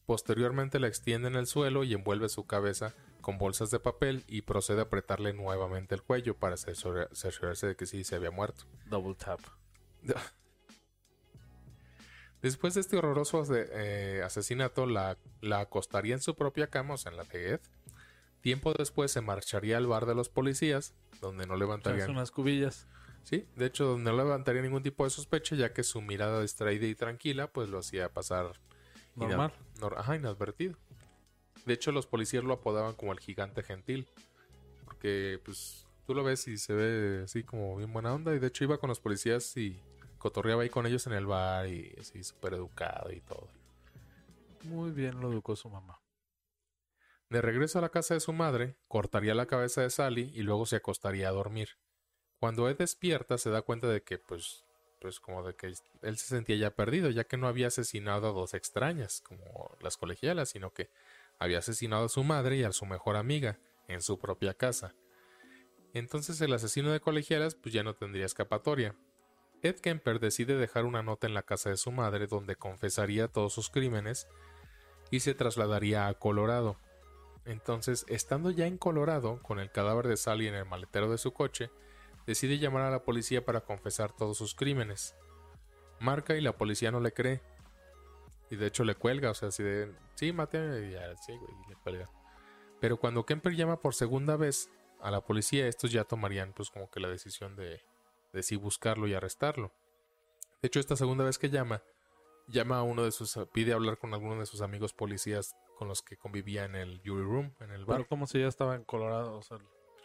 Posteriormente la extiende en el suelo y envuelve su cabeza con bolsas de papel y procede a apretarle nuevamente el cuello para cerciora- cerciorarse de que sí se había muerto. Double tap. <laughs> Después de este horroroso eh, asesinato, la, la acostaría en su propia cama, o sea, en la de Ed. Tiempo después se marcharía al bar de los policías, donde no levantarían... unas cubillas. Sí, de hecho, donde no levantaría ningún tipo de sospecha, ya que su mirada distraída y tranquila, pues lo hacía pasar Normal. nor- ajá, inadvertido. De hecho, los policías lo apodaban como el gigante gentil, porque pues tú lo ves y se ve así como bien buena onda, y de hecho iba con los policías y cotorreaba ahí con ellos en el bar y así súper educado y todo. Muy bien lo educó su mamá. De regreso a la casa de su madre, cortaría la cabeza de Sally y luego se acostaría a dormir. Cuando Ed despierta se da cuenta de que, pues, pues como de que él se sentía ya perdido, ya que no había asesinado a dos extrañas, como las colegialas, sino que había asesinado a su madre y a su mejor amiga, en su propia casa. Entonces el asesino de colegialas pues ya no tendría escapatoria. Ed Kemper decide dejar una nota en la casa de su madre donde confesaría todos sus crímenes y se trasladaría a Colorado. Entonces, estando ya en Colorado, con el cadáver de Sally en el maletero de su coche, decide llamar a la policía para confesar todos sus crímenes. Marca y la policía no le cree. Y de hecho le cuelga, o sea, así de, sí, mate, y ya, sí, güey, le cuelga. Pero cuando Kemper llama por segunda vez a la policía, estos ya tomarían pues como que la decisión de, de sí buscarlo y arrestarlo. De hecho, esta segunda vez que llama, llama a uno de sus, pide hablar con alguno de sus amigos policías con los que convivía en el jury room, en el bar. Pero como si ya estaba en Colorado. O sea,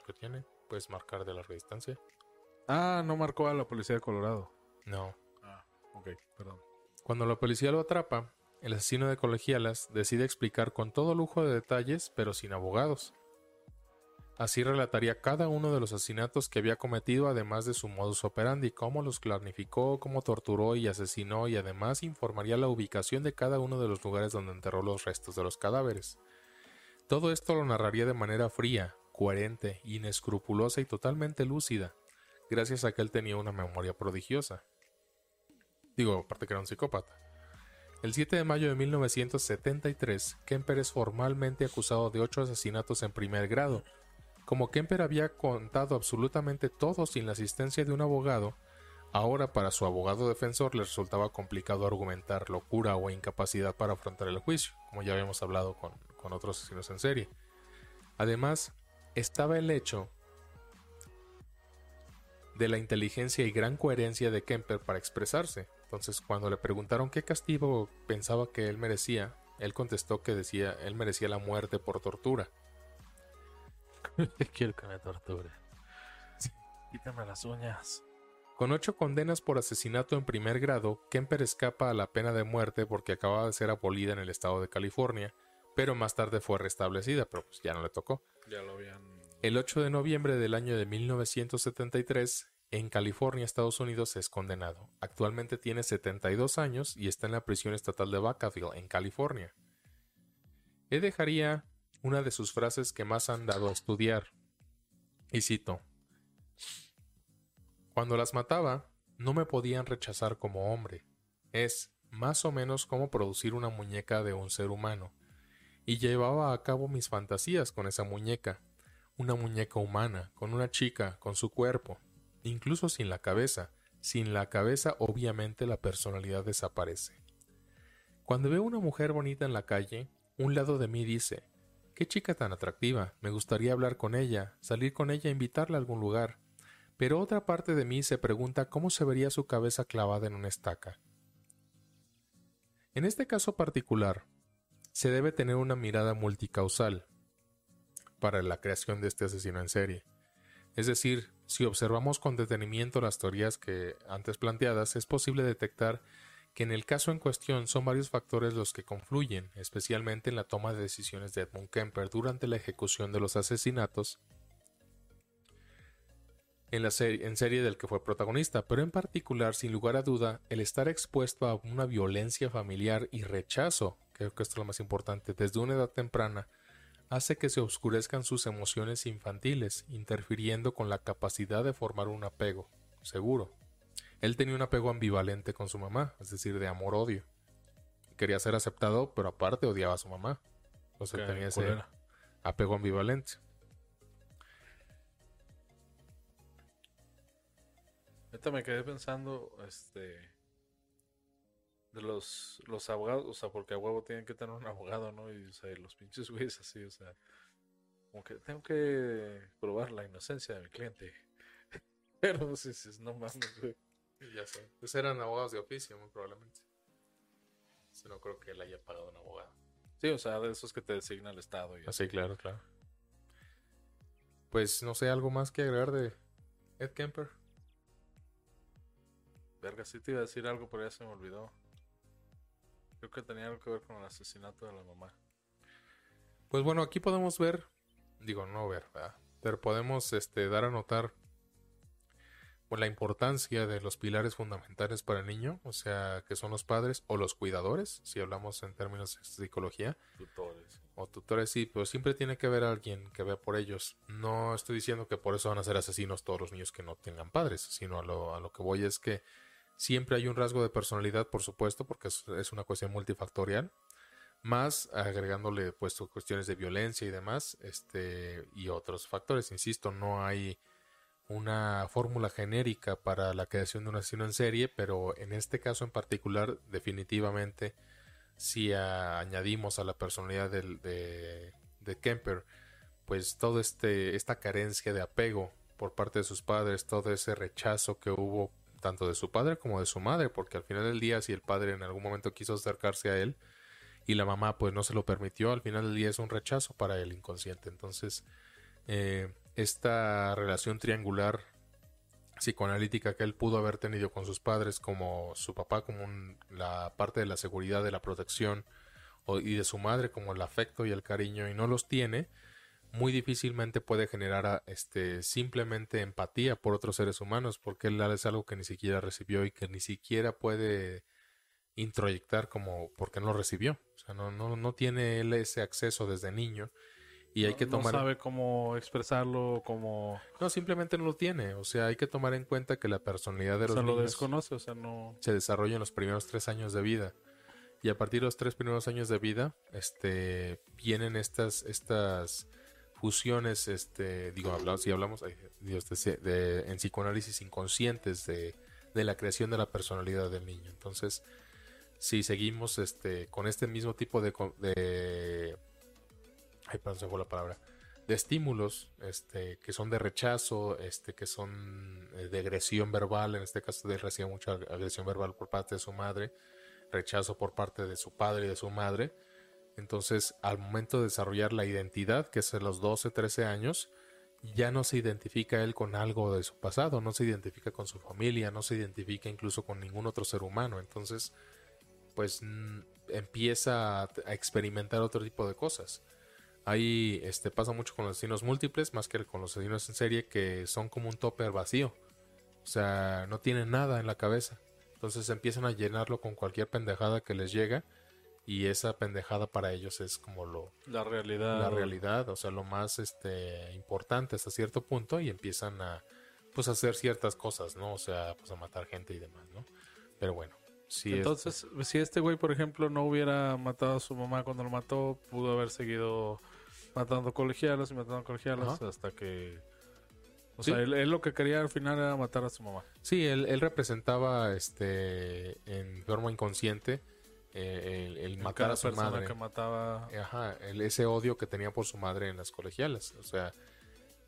que tiene, puedes marcar de larga distancia. ah, no marcó a la policía de Colorado. No. Ah, ok, perdón. Cuando la policía lo atrapa, el asesino de colegialas decide explicar con todo lujo de detalles, pero sin abogados. Así relataría cada uno de los asesinatos que había cometido, además de su modus operandi, cómo los planificó, cómo torturó y asesinó, y además informaría la ubicación de cada uno de los lugares donde enterró los restos de los cadáveres. Todo esto lo narraría de manera fría, coherente, inescrupulosa y totalmente lúcida, gracias a que él tenía una memoria prodigiosa. Digo, aparte que era un psicópata. El 7 de mayo de 1973, Kemper es formalmente acusado de ocho asesinatos en primer grado. Como Kemper había contado absolutamente todo sin la asistencia de un abogado, ahora para su abogado defensor le resultaba complicado argumentar locura o incapacidad para afrontar el juicio, como ya habíamos hablado con, otros asesinos en serie. Además, estaba el hecho de la inteligencia y gran coherencia de Kemper para expresarse. Entonces, cuando le preguntaron qué castigo pensaba que él merecía, él contestó que decía él merecía la muerte por tortura. <laughs> Quiero que me torture. Quítame las uñas. Con ocho condenas por asesinato en primer grado, Kemper escapa a la pena de muerte porque acababa de ser abolida en el estado de California, pero más tarde fue restablecida, pero pues ya no le tocó. Ya lo habían. El 8 de noviembre del año de 1973, en California, Estados Unidos, es condenado. Actualmente tiene 72 años y está en la prisión estatal de Vacaville, en California. Él dejaría una de sus frases que más han dado a estudiar. Y cito. Cuando las mataba, no me podían rechazar como hombre. Es, más o menos cómo producir una muñeca de un ser humano, y llevaba a cabo mis fantasías con esa muñeca, una muñeca humana, con una chica, con su cuerpo, incluso sin la cabeza. Sin la cabeza obviamente la personalidad desaparece. Cuando veo una mujer bonita en la calle, un lado de mí dice, qué chica tan atractiva, me gustaría hablar con ella, salir con ella e invitarla a algún lugar. Pero otra parte de mí se pregunta cómo se vería su cabeza clavada en una estaca. En este caso particular, se debe tener una mirada multicausal para la creación de este asesino en serie. Es decir, si observamos con detenimiento las teorías que antes planteadas, es posible detectar que en el caso en cuestión son varios factores los que confluyen, especialmente en la toma de decisiones de Edmund Kemper durante la ejecución de los asesinatos en la en serie del que fue protagonista, pero en particular, sin lugar a duda, el estar expuesto a una violencia familiar y rechazo, creo que esto es lo más importante, desde una edad temprana, hace que se oscurezcan sus emociones infantiles, interfiriendo con la capacidad de formar un apego, seguro. Él tenía un apego ambivalente con su mamá, es decir, de amor-odio. Quería ser aceptado, pero aparte odiaba a su mamá. O sea, tenía ese apego ambivalente. Ahorita me quedé pensando, este, de los, los abogados, o sea, porque a huevo tienen que tener un <laughs> abogado, ¿no? Y, o sea, los pinches güeyes así, o sea, como que tengo que probar la inocencia de mi cliente. <laughs> Pero, no sé si no mames, güey. Ya sé. Pues eran abogados de oficio, muy probablemente. Si no creo que él haya pagado un abogado. Sí, o sea, de esos que te designa el Estado. Y ah, sí, claro, claro. Pues no sé, algo más que agregar de Ed Kemper. Verga, sí te iba a decir algo, pero ya se me olvidó. Creo que tenía algo que ver con el asesinato de la mamá. Pues bueno, aquí podemos ver, digo, no ver, ¿verdad? pero podemos este, dar a notar la importancia de los pilares fundamentales para el niño, o sea, que son los padres o los cuidadores, si hablamos en términos de psicología. Tutores. O tutores, sí, pero siempre tiene que haber alguien que vea por ellos. No estoy diciendo que por eso van a ser asesinos todos los niños que no tengan padres, sino a lo, a lo que voy es que Siempre hay un rasgo de personalidad, por supuesto, porque es, una cuestión multifactorial. Más agregándole pues cuestiones de violencia y demás, este, y otros factores. Insisto, no hay una fórmula genérica para la creación de un asesino en serie, pero en este caso en particular, definitivamente, si añadimos a la personalidad de, de Kemper, pues todo este, esta carencia de apego por parte de sus padres, todo ese rechazo que hubo tanto de su padre como de su madre, porque al final del día si el padre en algún momento quiso acercarse a él y la mamá pues no se lo permitió, al final del día es un rechazo para el inconsciente. Entonces, eh, esta relación triangular psicoanalítica que él pudo haber tenido con sus padres, como su papá como la parte de la seguridad, de la protección, y de su madre como el afecto y el cariño, y no los tiene, muy difícilmente puede generar este simplemente empatía por otros seres humanos porque él es algo que ni siquiera recibió y que ni siquiera puede introyectar como porque no lo recibió. O sea no no no tiene él ese acceso desde niño y hay que tomar no sabe cómo expresarlo como no simplemente no lo tiene o sea hay que tomar en cuenta que la personalidad de los o sea, lo desconoce o sea no se desarrolla en los primeros tres años de vida y a partir de los tres primeros años de vida este vienen estas estas fusiones, este, digo, hablamos, si hablamos de, en psicoanálisis inconscientes de, la creación de la personalidad del niño. Entonces, si seguimos este, con este mismo tipo de, de ay, la palabra, de estímulos, este, que son de rechazo, este, que son eh, de agresión verbal, en este caso de recibe mucha agresión verbal por parte de su madre, rechazo por parte de su padre y de su madre, entonces, al momento de desarrollar la identidad, que es a los 12, 13 años, ya no se identifica él con algo de su pasado, no se identifica con su familia, no se identifica incluso con ningún otro ser humano. Entonces, pues empieza a, experimentar otro tipo de cosas. Ahí este, pasa mucho con los asesinos múltiples, más que con los asesinos en serie, que son como un topper vacío. O sea, no tienen nada en la cabeza. Entonces empiezan a llenarlo con cualquier pendejada que les llega y esa pendejada para ellos es como lo la realidad la realidad o sea lo más este importante hasta cierto punto y empiezan a pues hacer ciertas cosas no o sea pues a matar gente y demás no pero bueno es- Entonces, si este güey, por ejemplo, no hubiera matado a su mamá cuando lo mató, pudo haber seguido matando colegialas y matando colegialas Ajá. hasta que... O Sí. sea, él, él lo que quería al final era matar a su mamá. Sí, él, él representaba este en forma inconsciente eh, el, el En matar a su persona madre. que mataba... Ajá, el- ese odio que tenía por su madre en las colegialas. O sea,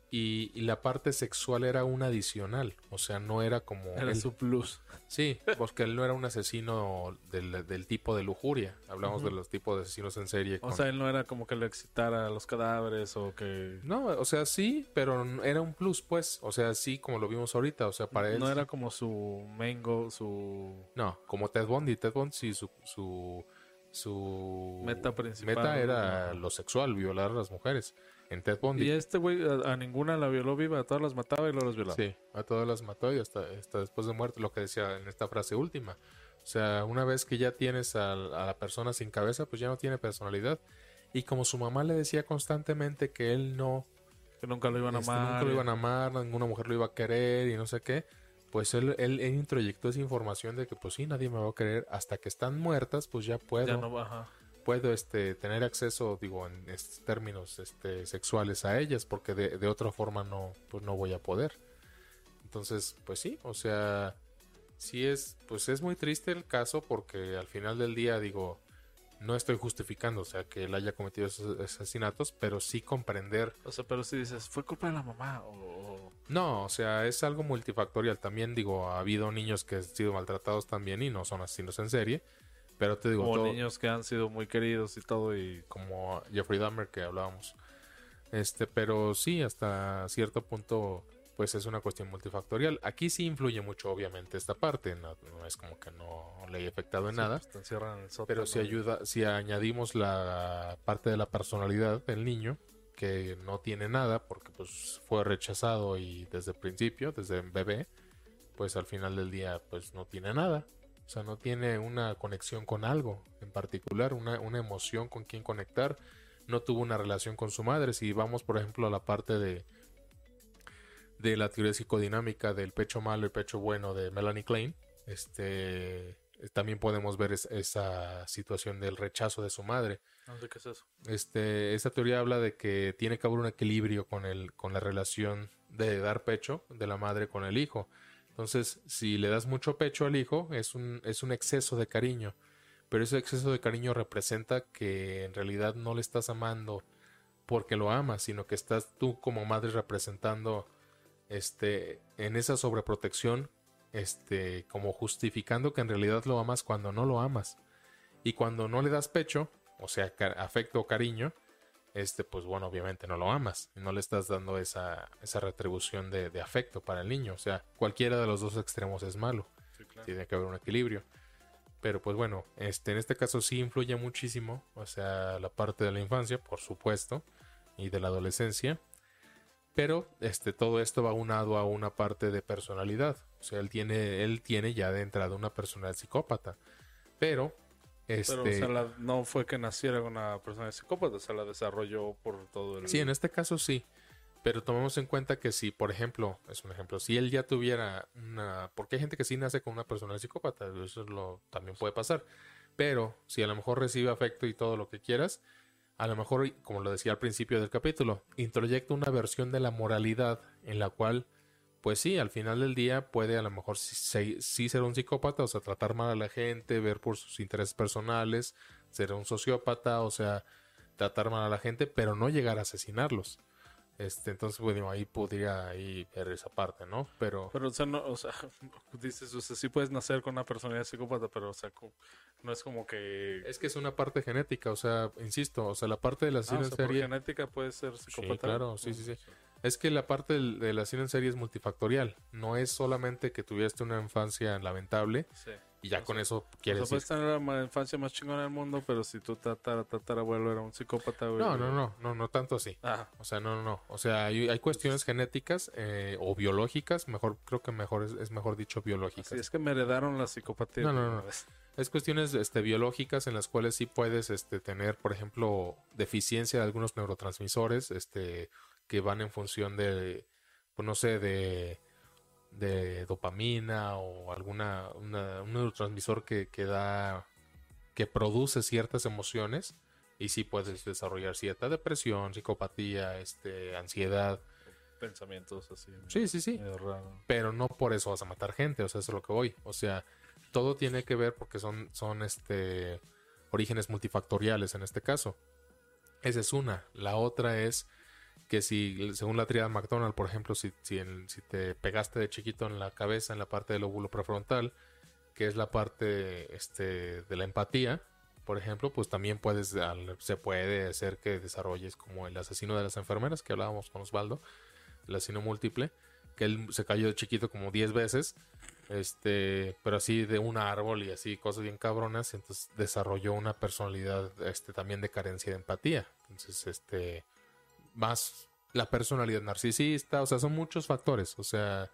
y, y la parte sexual era un adicional. O sea, no era como. Era él- su plus. Sí, porque él no era un asesino del, del tipo de lujuria. Hablamos de los tipos de asesinos en serie. O sea, él no era como que le excitara a los cadáveres o que... No, o sea, sí, pero era un plus, pues. O sea, sí, como lo vimos ahorita. O sea, para él. No era como su mango, su... No, como Ted Bundy. Ted Bundy, sí, su. su su Meta principal, meta era lo sexual, violar a las mujeres. En Ted Bundy. Y este güey a, a ninguna la violó viva, a todas las mataba y luego las violaba. Sí, a todas las mató y hasta, hasta después de muerte, lo que decía en esta frase última. O sea, una vez que ya tienes al- a, la persona sin cabeza, pues ya no tiene personalidad. Y como su mamá le decía constantemente que él no, Que nunca lo iban a este, amar. nunca lo iban a amar, ninguna mujer lo iba a querer y no sé qué, pues él, él, él introyectó esa información de que pues sí, nadie me va a querer. Hasta que están muertas, pues ya puedo, Ya no baja. Puedo este, tener acceso, digo, en estos términos este, sexuales a ellas, porque de, de otra forma no, pues no voy a poder. Entonces, pues sí, o sea, sí es, pues es muy triste el caso porque al final del día, digo, no estoy justificando, o sea, que él haya cometido esos asesinatos, pero sí comprender. O sea, pero si dices, fue culpa de la mamá o... No, o sea, es algo multifactorial. También, digo, ha habido niños que han sido maltratados también y no son asesinos en serie, pero te digo, o todo- niños que han sido muy queridos y todo y... como Jeffrey Dahmer que hablábamos. Este, pero sí, hasta cierto punto, pues es una cuestión multifactorial. Aquí sí influye mucho, obviamente, esta parte. No, no es como que no le haya afectado en Sí, nada. pues, el Pero si ayuda, si añadimos la parte de la personalidad del niño, que no tiene nada, porque pues fue rechazado y desde el principio, desde bebé, pues al final del día, pues no tiene nada. O sea, no tiene una conexión con algo en particular, una, una emoción con quien conectar. No tuvo una relación con su madre. Si vamos, por ejemplo, a la parte de, de la teoría psicodinámica del pecho malo y pecho bueno de Melanie Klein, este, también podemos ver es- esa situación del rechazo de su madre. No sé qué es eso. Este, esta teoría habla de que tiene que haber un equilibrio con el, con la relación de dar pecho de la madre con el hijo. Entonces, si le das mucho pecho al hijo, es un, es un exceso de cariño. Pero ese exceso de cariño representa que en realidad no le estás amando porque lo amas, sino que estás tú como madre representando este en esa sobreprotección, este como justificando que en realidad lo amas cuando no lo amas. Y cuando no le das pecho, o sea, afecto o cariño, este, pues bueno, obviamente no lo amas. Y no le estás dando esa, esa retribución de, de afecto para el niño. O sea, cualquiera de los dos extremos es malo. Sí, claro. Tiene que haber un equilibrio. Pero pues bueno, este, en este caso sí influye muchísimo. O sea, la parte de la infancia, por supuesto, y de la adolescencia. Pero este, todo esto va unado a una parte de personalidad. O sea, él tiene, él tiene ya de entrada una personalidad psicópata. Pero, este. Pero, o sea, la- no fue que naciera una persona psicópata, se la desarrolló por todo el... Sí, en este caso sí. Pero tomemos en cuenta que si, por ejemplo, es un ejemplo, si él ya tuviera una... Porque hay gente que sí nace con una personalidad psicópata, eso es lo también puede pasar. Pero si a lo mejor recibe afecto y todo lo que quieras, a lo mejor, como lo decía al principio del capítulo, introyecta una versión de la moralidad en la cual, pues sí, al final del día puede a lo mejor sí, sí- sí ser un psicópata, o sea, tratar mal a la gente, ver por sus intereses personales, ser un sociópata, o sea, tratar mal a la gente, pero no llegar a asesinarlos. Este, entonces, bueno, ahí podría ahí ver esa parte, ¿no? Pero Pero, o sea, no, o sea, <laughs> dices, o sea, sí puedes nacer con una personalidad psicópata, pero, o sea, no es como que... es que es una parte genética, o sea, insisto, o sea, la parte de la Ah, o sea, por genética puede ser psicópata. claro, sí, sí, sí. Es que la parte del- de la asesino en serie es multifactorial, no es solamente que tuviste una infancia lamentable Sí. y ya O con eso O sea, quieres puedes tener la infancia más chingona del mundo, pero si tu tatara, tatarabuelo era un psicópata, güey. No, no, no, no, no tanto así. O sea, no, no, no. O sea, hay, hay cuestiones genéticas eh, o biológicas, mejor creo que mejor es, es mejor dicho biológicas. sí, es que me heredaron la psicopatía. No, no, no. Es cuestiones este, biológicas en las cuales sí puedes este, tener, por ejemplo, deficiencia de algunos neurotransmisores este, que van en función de, pues no sé, de de dopamina o alguna una- un neurotransmisor que, que da que produce ciertas emociones y sí puedes desarrollar cierta depresión, psicopatía, este, ansiedad. Pensamientos así. Sí, sí, sí. raro. Pero no por eso vas a matar gente, o sea, eso es lo que voy. O sea, todo tiene que ver porque son, son este orígenes multifactoriales en este caso. Esa es una. La otra es que si, según la triada McDonald, por ejemplo, si, si, te pegaste de chiquito en la cabeza, en la parte del óvulo prefrontal, que es la parte este, de la empatía, por ejemplo, pues también puedes, se puede hacer que desarrolles como el asesino de las enfermeras que hablábamos con Osvaldo, el asesino múltiple, que él se cayó de chiquito como 10 veces, este, pero así de un árbol y así cosas bien cabronas, entonces desarrolló una personalidad este también de carencia de empatía. Entonces, este más la personalidad narcisista, o sea, son muchos factores, o sea,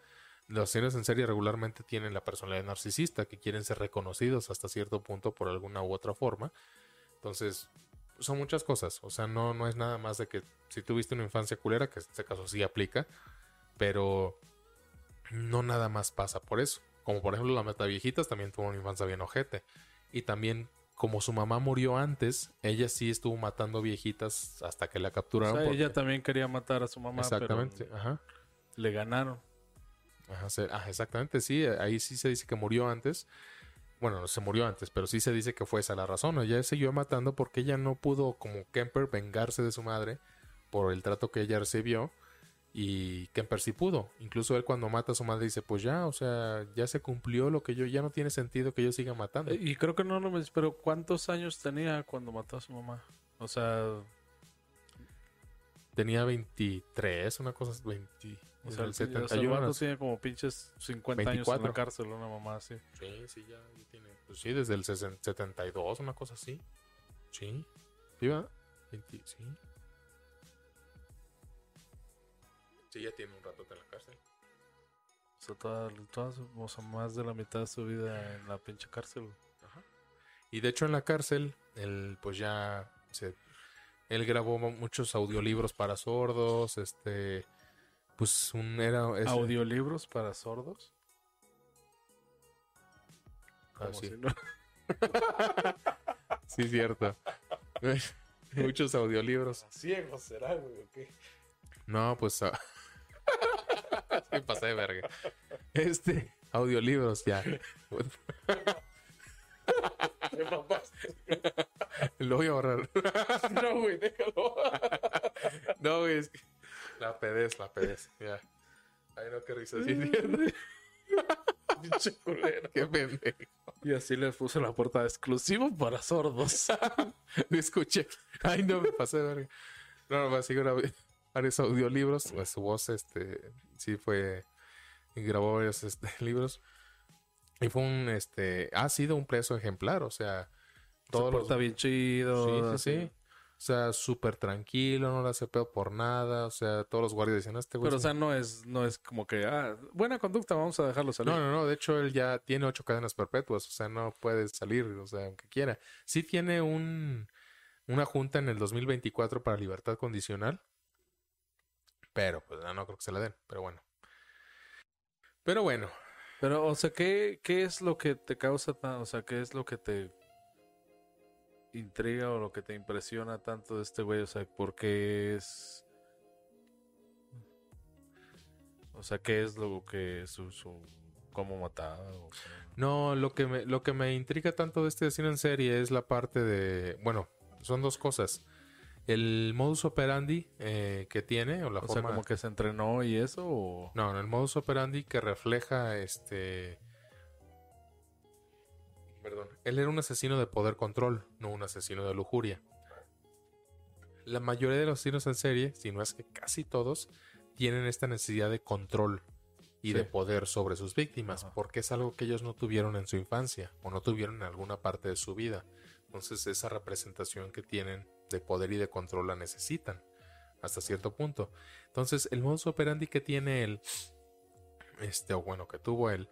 los asesinos en serie regularmente tienen la personalidad narcisista, que quieren ser reconocidos hasta cierto punto por alguna u otra forma. Entonces, son muchas cosas. O sea, no, no es nada más de que si tuviste una infancia culera, que en este caso sí aplica, pero no nada más pasa por eso. Como por ejemplo la meta viejitas también tuvo una infancia bien ojete. Y también, como su mamá murió antes, ella sí estuvo matando viejitas hasta que la O capturaron. sea, porque- ella también quería matar a su mamá, Exactamente, pero ajá. le ganaron. Ajá, se- ah, exactamente, sí, ahí sí se dice que murió antes. Bueno, no se murió antes, pero sí se dice que fue esa la razón. Ella siguió matando porque ella no pudo, como Kemper, vengarse de su madre por el trato que ella recibió. Y Kemper sí pudo. Incluso él cuando mata a su madre dice, pues ya, o sea, ya se cumplió lo que yo, ya no tiene sentido que yo siga matando. Eh, Y creo que no lo mencioné, pero ¿cuántos años tenía cuando mató a su mamá? O sea, Tenía 23, una cosa, 20, o sea, el el, o sea, el 71. no tiene como pinches 50 años en 24. la cárcel, una mamá así. Sí, sí, ya, ya tiene. Pues sí, desde el 60 72, una cosa así. Sí. ¿Sí, va? 20, sí. Sí, ya tiene un rato en la cárcel. O sea, toda, toda su- o sea, más de la mitad de su vida en la pinche cárcel. güey. Y de hecho en la cárcel, él pues ya se... Él grabó mu- muchos audiolibros para sordos, este... Pues un era... ¿Audiolibros para sordos? Ah, sí. si no- <laughs> Sí, cierto. <laughs> muchos audiolibros. Ciego será, güey, ¿o qué? No, pues. ah, sí, pasé de verga. Este, audiolibros ya. Lo voy a borrar. No, güey, déjalo. No, güey, es que. La pedez, la pedez. Ya. Ay, no, qué risa. Sí. Pinche culero. Qué pendejo. Y así le puse la puerta exclusivo para sordos. <laughs> Lo escuché. Ay, no, me pasé de verga. No, no, así grabé varios <laughs> audiolibros. Pues, su voz, este, sí fue. y grabó varios este, <laughs> libros. Y fue un, este, ha sido un preso ejemplar, o sea, Se todos los- porta bien chido. Sí, sí, sí. O sea, súper tranquilo, no le hace pedo por nada. O sea, todos los guardias "Ah, este güey. Pero, o sea, no es, no es como que, ah, buena conducta, vamos a dejarlo un-". salir. No, no, no. De hecho, él ya tiene ocho cadenas perpetuas. O sea, no puede salir, o sea, aunque quiera. Sí tiene un, una junta en el 2024 para libertad condicional. Pero, pues, no, no creo que se la den. Pero bueno. Pero bueno. Pero, o sea, ¿qué, ¿qué es lo que te causa tan, o sea, qué es lo que te intriga o lo que te impresiona tanto de este güey? O sea, ¿por qué es... O sea, ¿qué es lo que su, su cómo mataba? o? No, lo que me, lo que me intriga tanto de este asesino en serie es la parte de. Bueno, son dos cosas. El modus operandi eh, que tiene, o la O sea, forma. como que se entrenó y eso, o... No, no, el modus operandi que refleja este. Perdón. Él era un asesino de poder control, no un asesino de lujuria. La mayoría de los asesinos en serie, si no es que casi todos, tienen esta necesidad de control y Sí. de poder sobre sus víctimas, Ajá. porque es algo que ellos no tuvieron en su infancia o no tuvieron en alguna parte de su vida. Entonces esa representación que tienen de poder y de control la necesitan hasta cierto punto. Entonces el modus operandi que tiene él, este, o bueno, que tuvo él,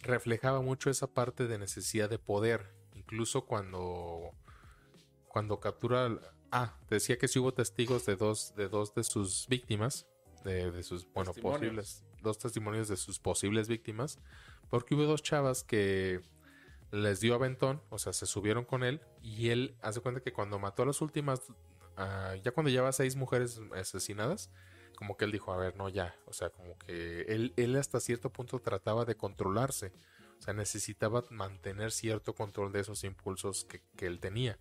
reflejaba mucho esa parte de necesidad de poder. Incluso cuando, cuando captura... Ah, decía que sí hubo testigos de dos de, dos de sus víctimas, de, de sus, bueno, posibles dos testimonios de sus posibles víctimas, porque hubo dos chavas que les dio aventón, o sea, se subieron con él y él hace cuenta que cuando mató a las últimas, ah, ya cuando lleva seis mujeres asesinadas, como que él dijo, a ver, no, ya, o sea, como que él, él hasta cierto punto trataba de controlarse, o sea, necesitaba mantener cierto control de esos impulsos que, que él tenía.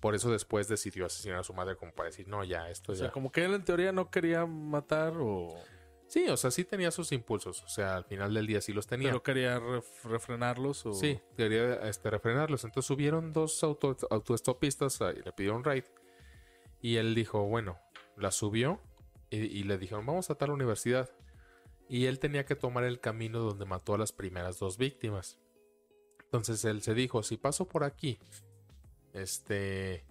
Por eso después decidió asesinar a su madre como para decir, no, ya, esto O ya. sea, como que él en teoría no quería matar o... Sí, o sea, sí tenía sus impulsos, o sea, al final del día sí los tenía. Pero quería ref- refrenarlos o... Sí, quería este, refrenarlos. Entonces subieron dos auto, autoestopistas ah, y le pidieron ride. Y él dijo, bueno, la subió y, y le dijeron, vamos a tal universidad. Y él tenía que tomar el camino donde mató a las primeras dos víctimas. Entonces él se dijo, si paso por aquí, este,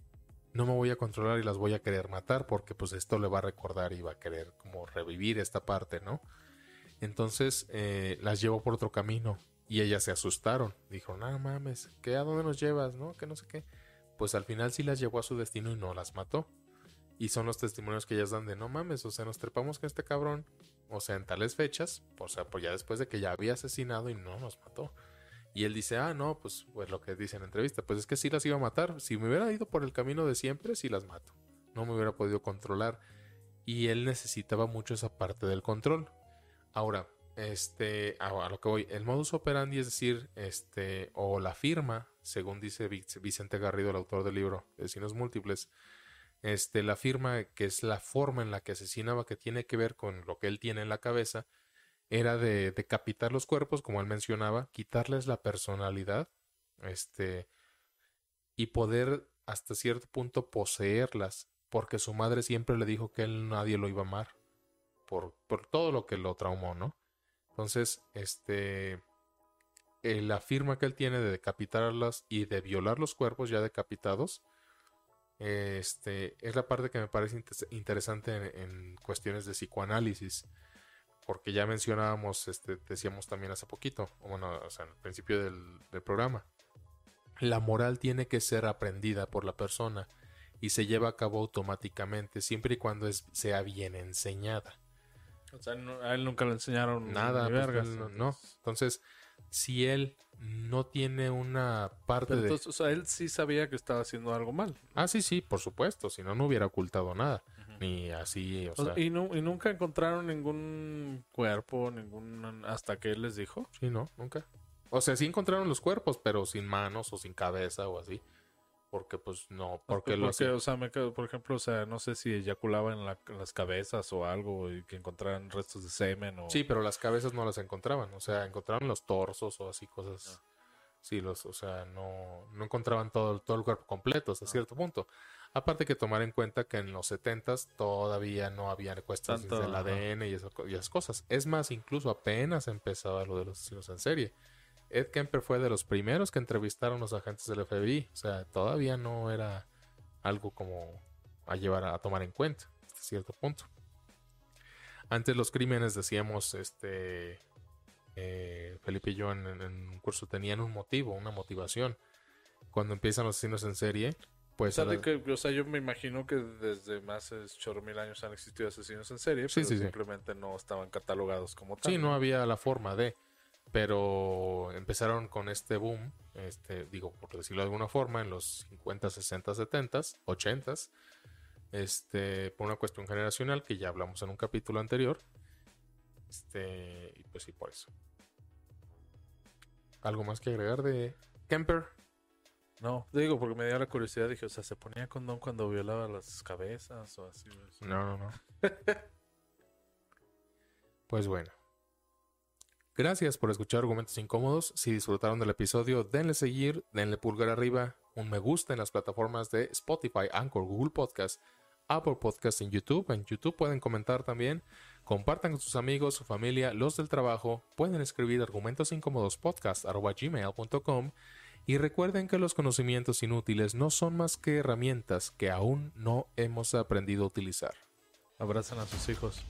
no me voy a controlar y las voy a querer matar porque pues esto le va a recordar y va a querer como revivir esta parte, ¿no? Entonces eh, las llevó por otro camino y ellas se asustaron. Dijo, no mames, ¿qué a dónde nos llevas? ¿No? Que no sé qué. Pues al final sí las llevó a su destino y no las mató. Y son los testimonios que ellas dan de, no mames, o sea, nos trepamos con este cabrón, o sea, en tales fechas, o sea, pues ya después de que ya había asesinado y no nos mató. Y él dice, ah, no, pues, pues lo que dice en la entrevista, pues es que sí las iba a matar. Si me hubiera ido por el camino de siempre, sí las mato. No me hubiera podido controlar. Y él necesitaba mucho esa parte del control. Ahora, este, a, lo que voy, el modus operandi, es decir, este, o la firma, según dice Vic- Vicente Garrido, el autor del libro Vecinos Múltiples, este, la firma que es la forma en la que asesinaba, que tiene que ver con lo que él tiene en la cabeza, era de decapitar los cuerpos, como él mencionaba, quitarles la personalidad, este, y poder hasta cierto punto poseerlas, porque su madre siempre le dijo que él nadie lo iba a amar, por, por todo lo que lo traumó, ¿no? Entonces, este, eh, la firma que él tiene de decapitarlas y de violar los cuerpos ya decapitados, este, es la parte que me parece interesante en cuestiones de psicoanálisis porque ya mencionábamos, este, decíamos también hace poquito, o bueno, o sea, al principio del, del programa, la moral tiene que ser aprendida por la persona y se lleva a cabo automáticamente, siempre y cuando es, sea bien enseñada. O sea, no- a él nunca le enseñaron Nada, ni pues, vergas. no, no. Entonces, si él no tiene una parte Pero de... entonces, o sea, él sí sabía que estaba haciendo algo mal. Ah, sí, sí, por supuesto, si no, no hubiera ocultado nada. Ni así, o O sea, y, nu- y nunca encontraron ningún cuerpo, ningún... Hasta que él les dijo. Sí, no, nunca. O sea, sí encontraron los cuerpos, pero sin manos o sin cabeza o así. Porque pues no, porque lo Porque, hacía- o sea, me quedo- por ejemplo, o sea, no sé si eyaculaba en, la- en las cabezas o algo y que encontraran restos de semen o... Sí, pero las cabezas no las encontraban. O sea, encontraban los torsos o así cosas. Sí, los, o sea, no, no encontraban todo, todo el cuerpo completo hasta cierto punto. Aparte que tomar en cuenta que en los 70 todavía no había cuestiones Tanto, del. ADN y, eso- y esas cosas. Es más, incluso apenas empezaba lo de los asesinos en serie. Ed Kemper fue de los primeros que entrevistaron a los agentes del FBI. O sea, todavía no era algo como a llevar a, a tomar en cuenta hasta cierto punto. Antes los crímenes, decíamos, este eh, Felipe y yo en, en- un curso tenían un motivo, una motivación. Cuando empiezan los asesinos en serie, pues sea, de era- que, o sea, yo me imagino que desde más de chorro mil años han existido asesinos en serie, Sí, pero sí, sí. simplemente no estaban catalogados como tal. sí, no había la forma de, pero empezaron con este boom, este, digo, por decirlo de alguna forma, en los 50, 60, 70, 80, este, por una cuestión generacional que ya hablamos en un capítulo anterior, este, y pues sí, por eso. ¿Algo más que agregar de Kemper? No, digo, porque me dio la curiosidad, dije, o sea, ¿se ponía condón cuando violaba las cabezas o así? o así? No, no, no. <laughs> pues bueno. Gracias por escuchar Argumentos Incómodos. Si disfrutaron del episodio, denle seguir, denle pulgar arriba, un me gusta en las plataformas de Spotify, Anchor, Google Podcast, Apple Podcast en YouTube. En YouTube pueden comentar también. Compartan con sus amigos, su familia, los del trabajo. Pueden escribir argumentos incómodos podcast y recuerden que los conocimientos inútiles no son más que herramientas que aún no hemos aprendido a utilizar. Abrazan a sus hijos.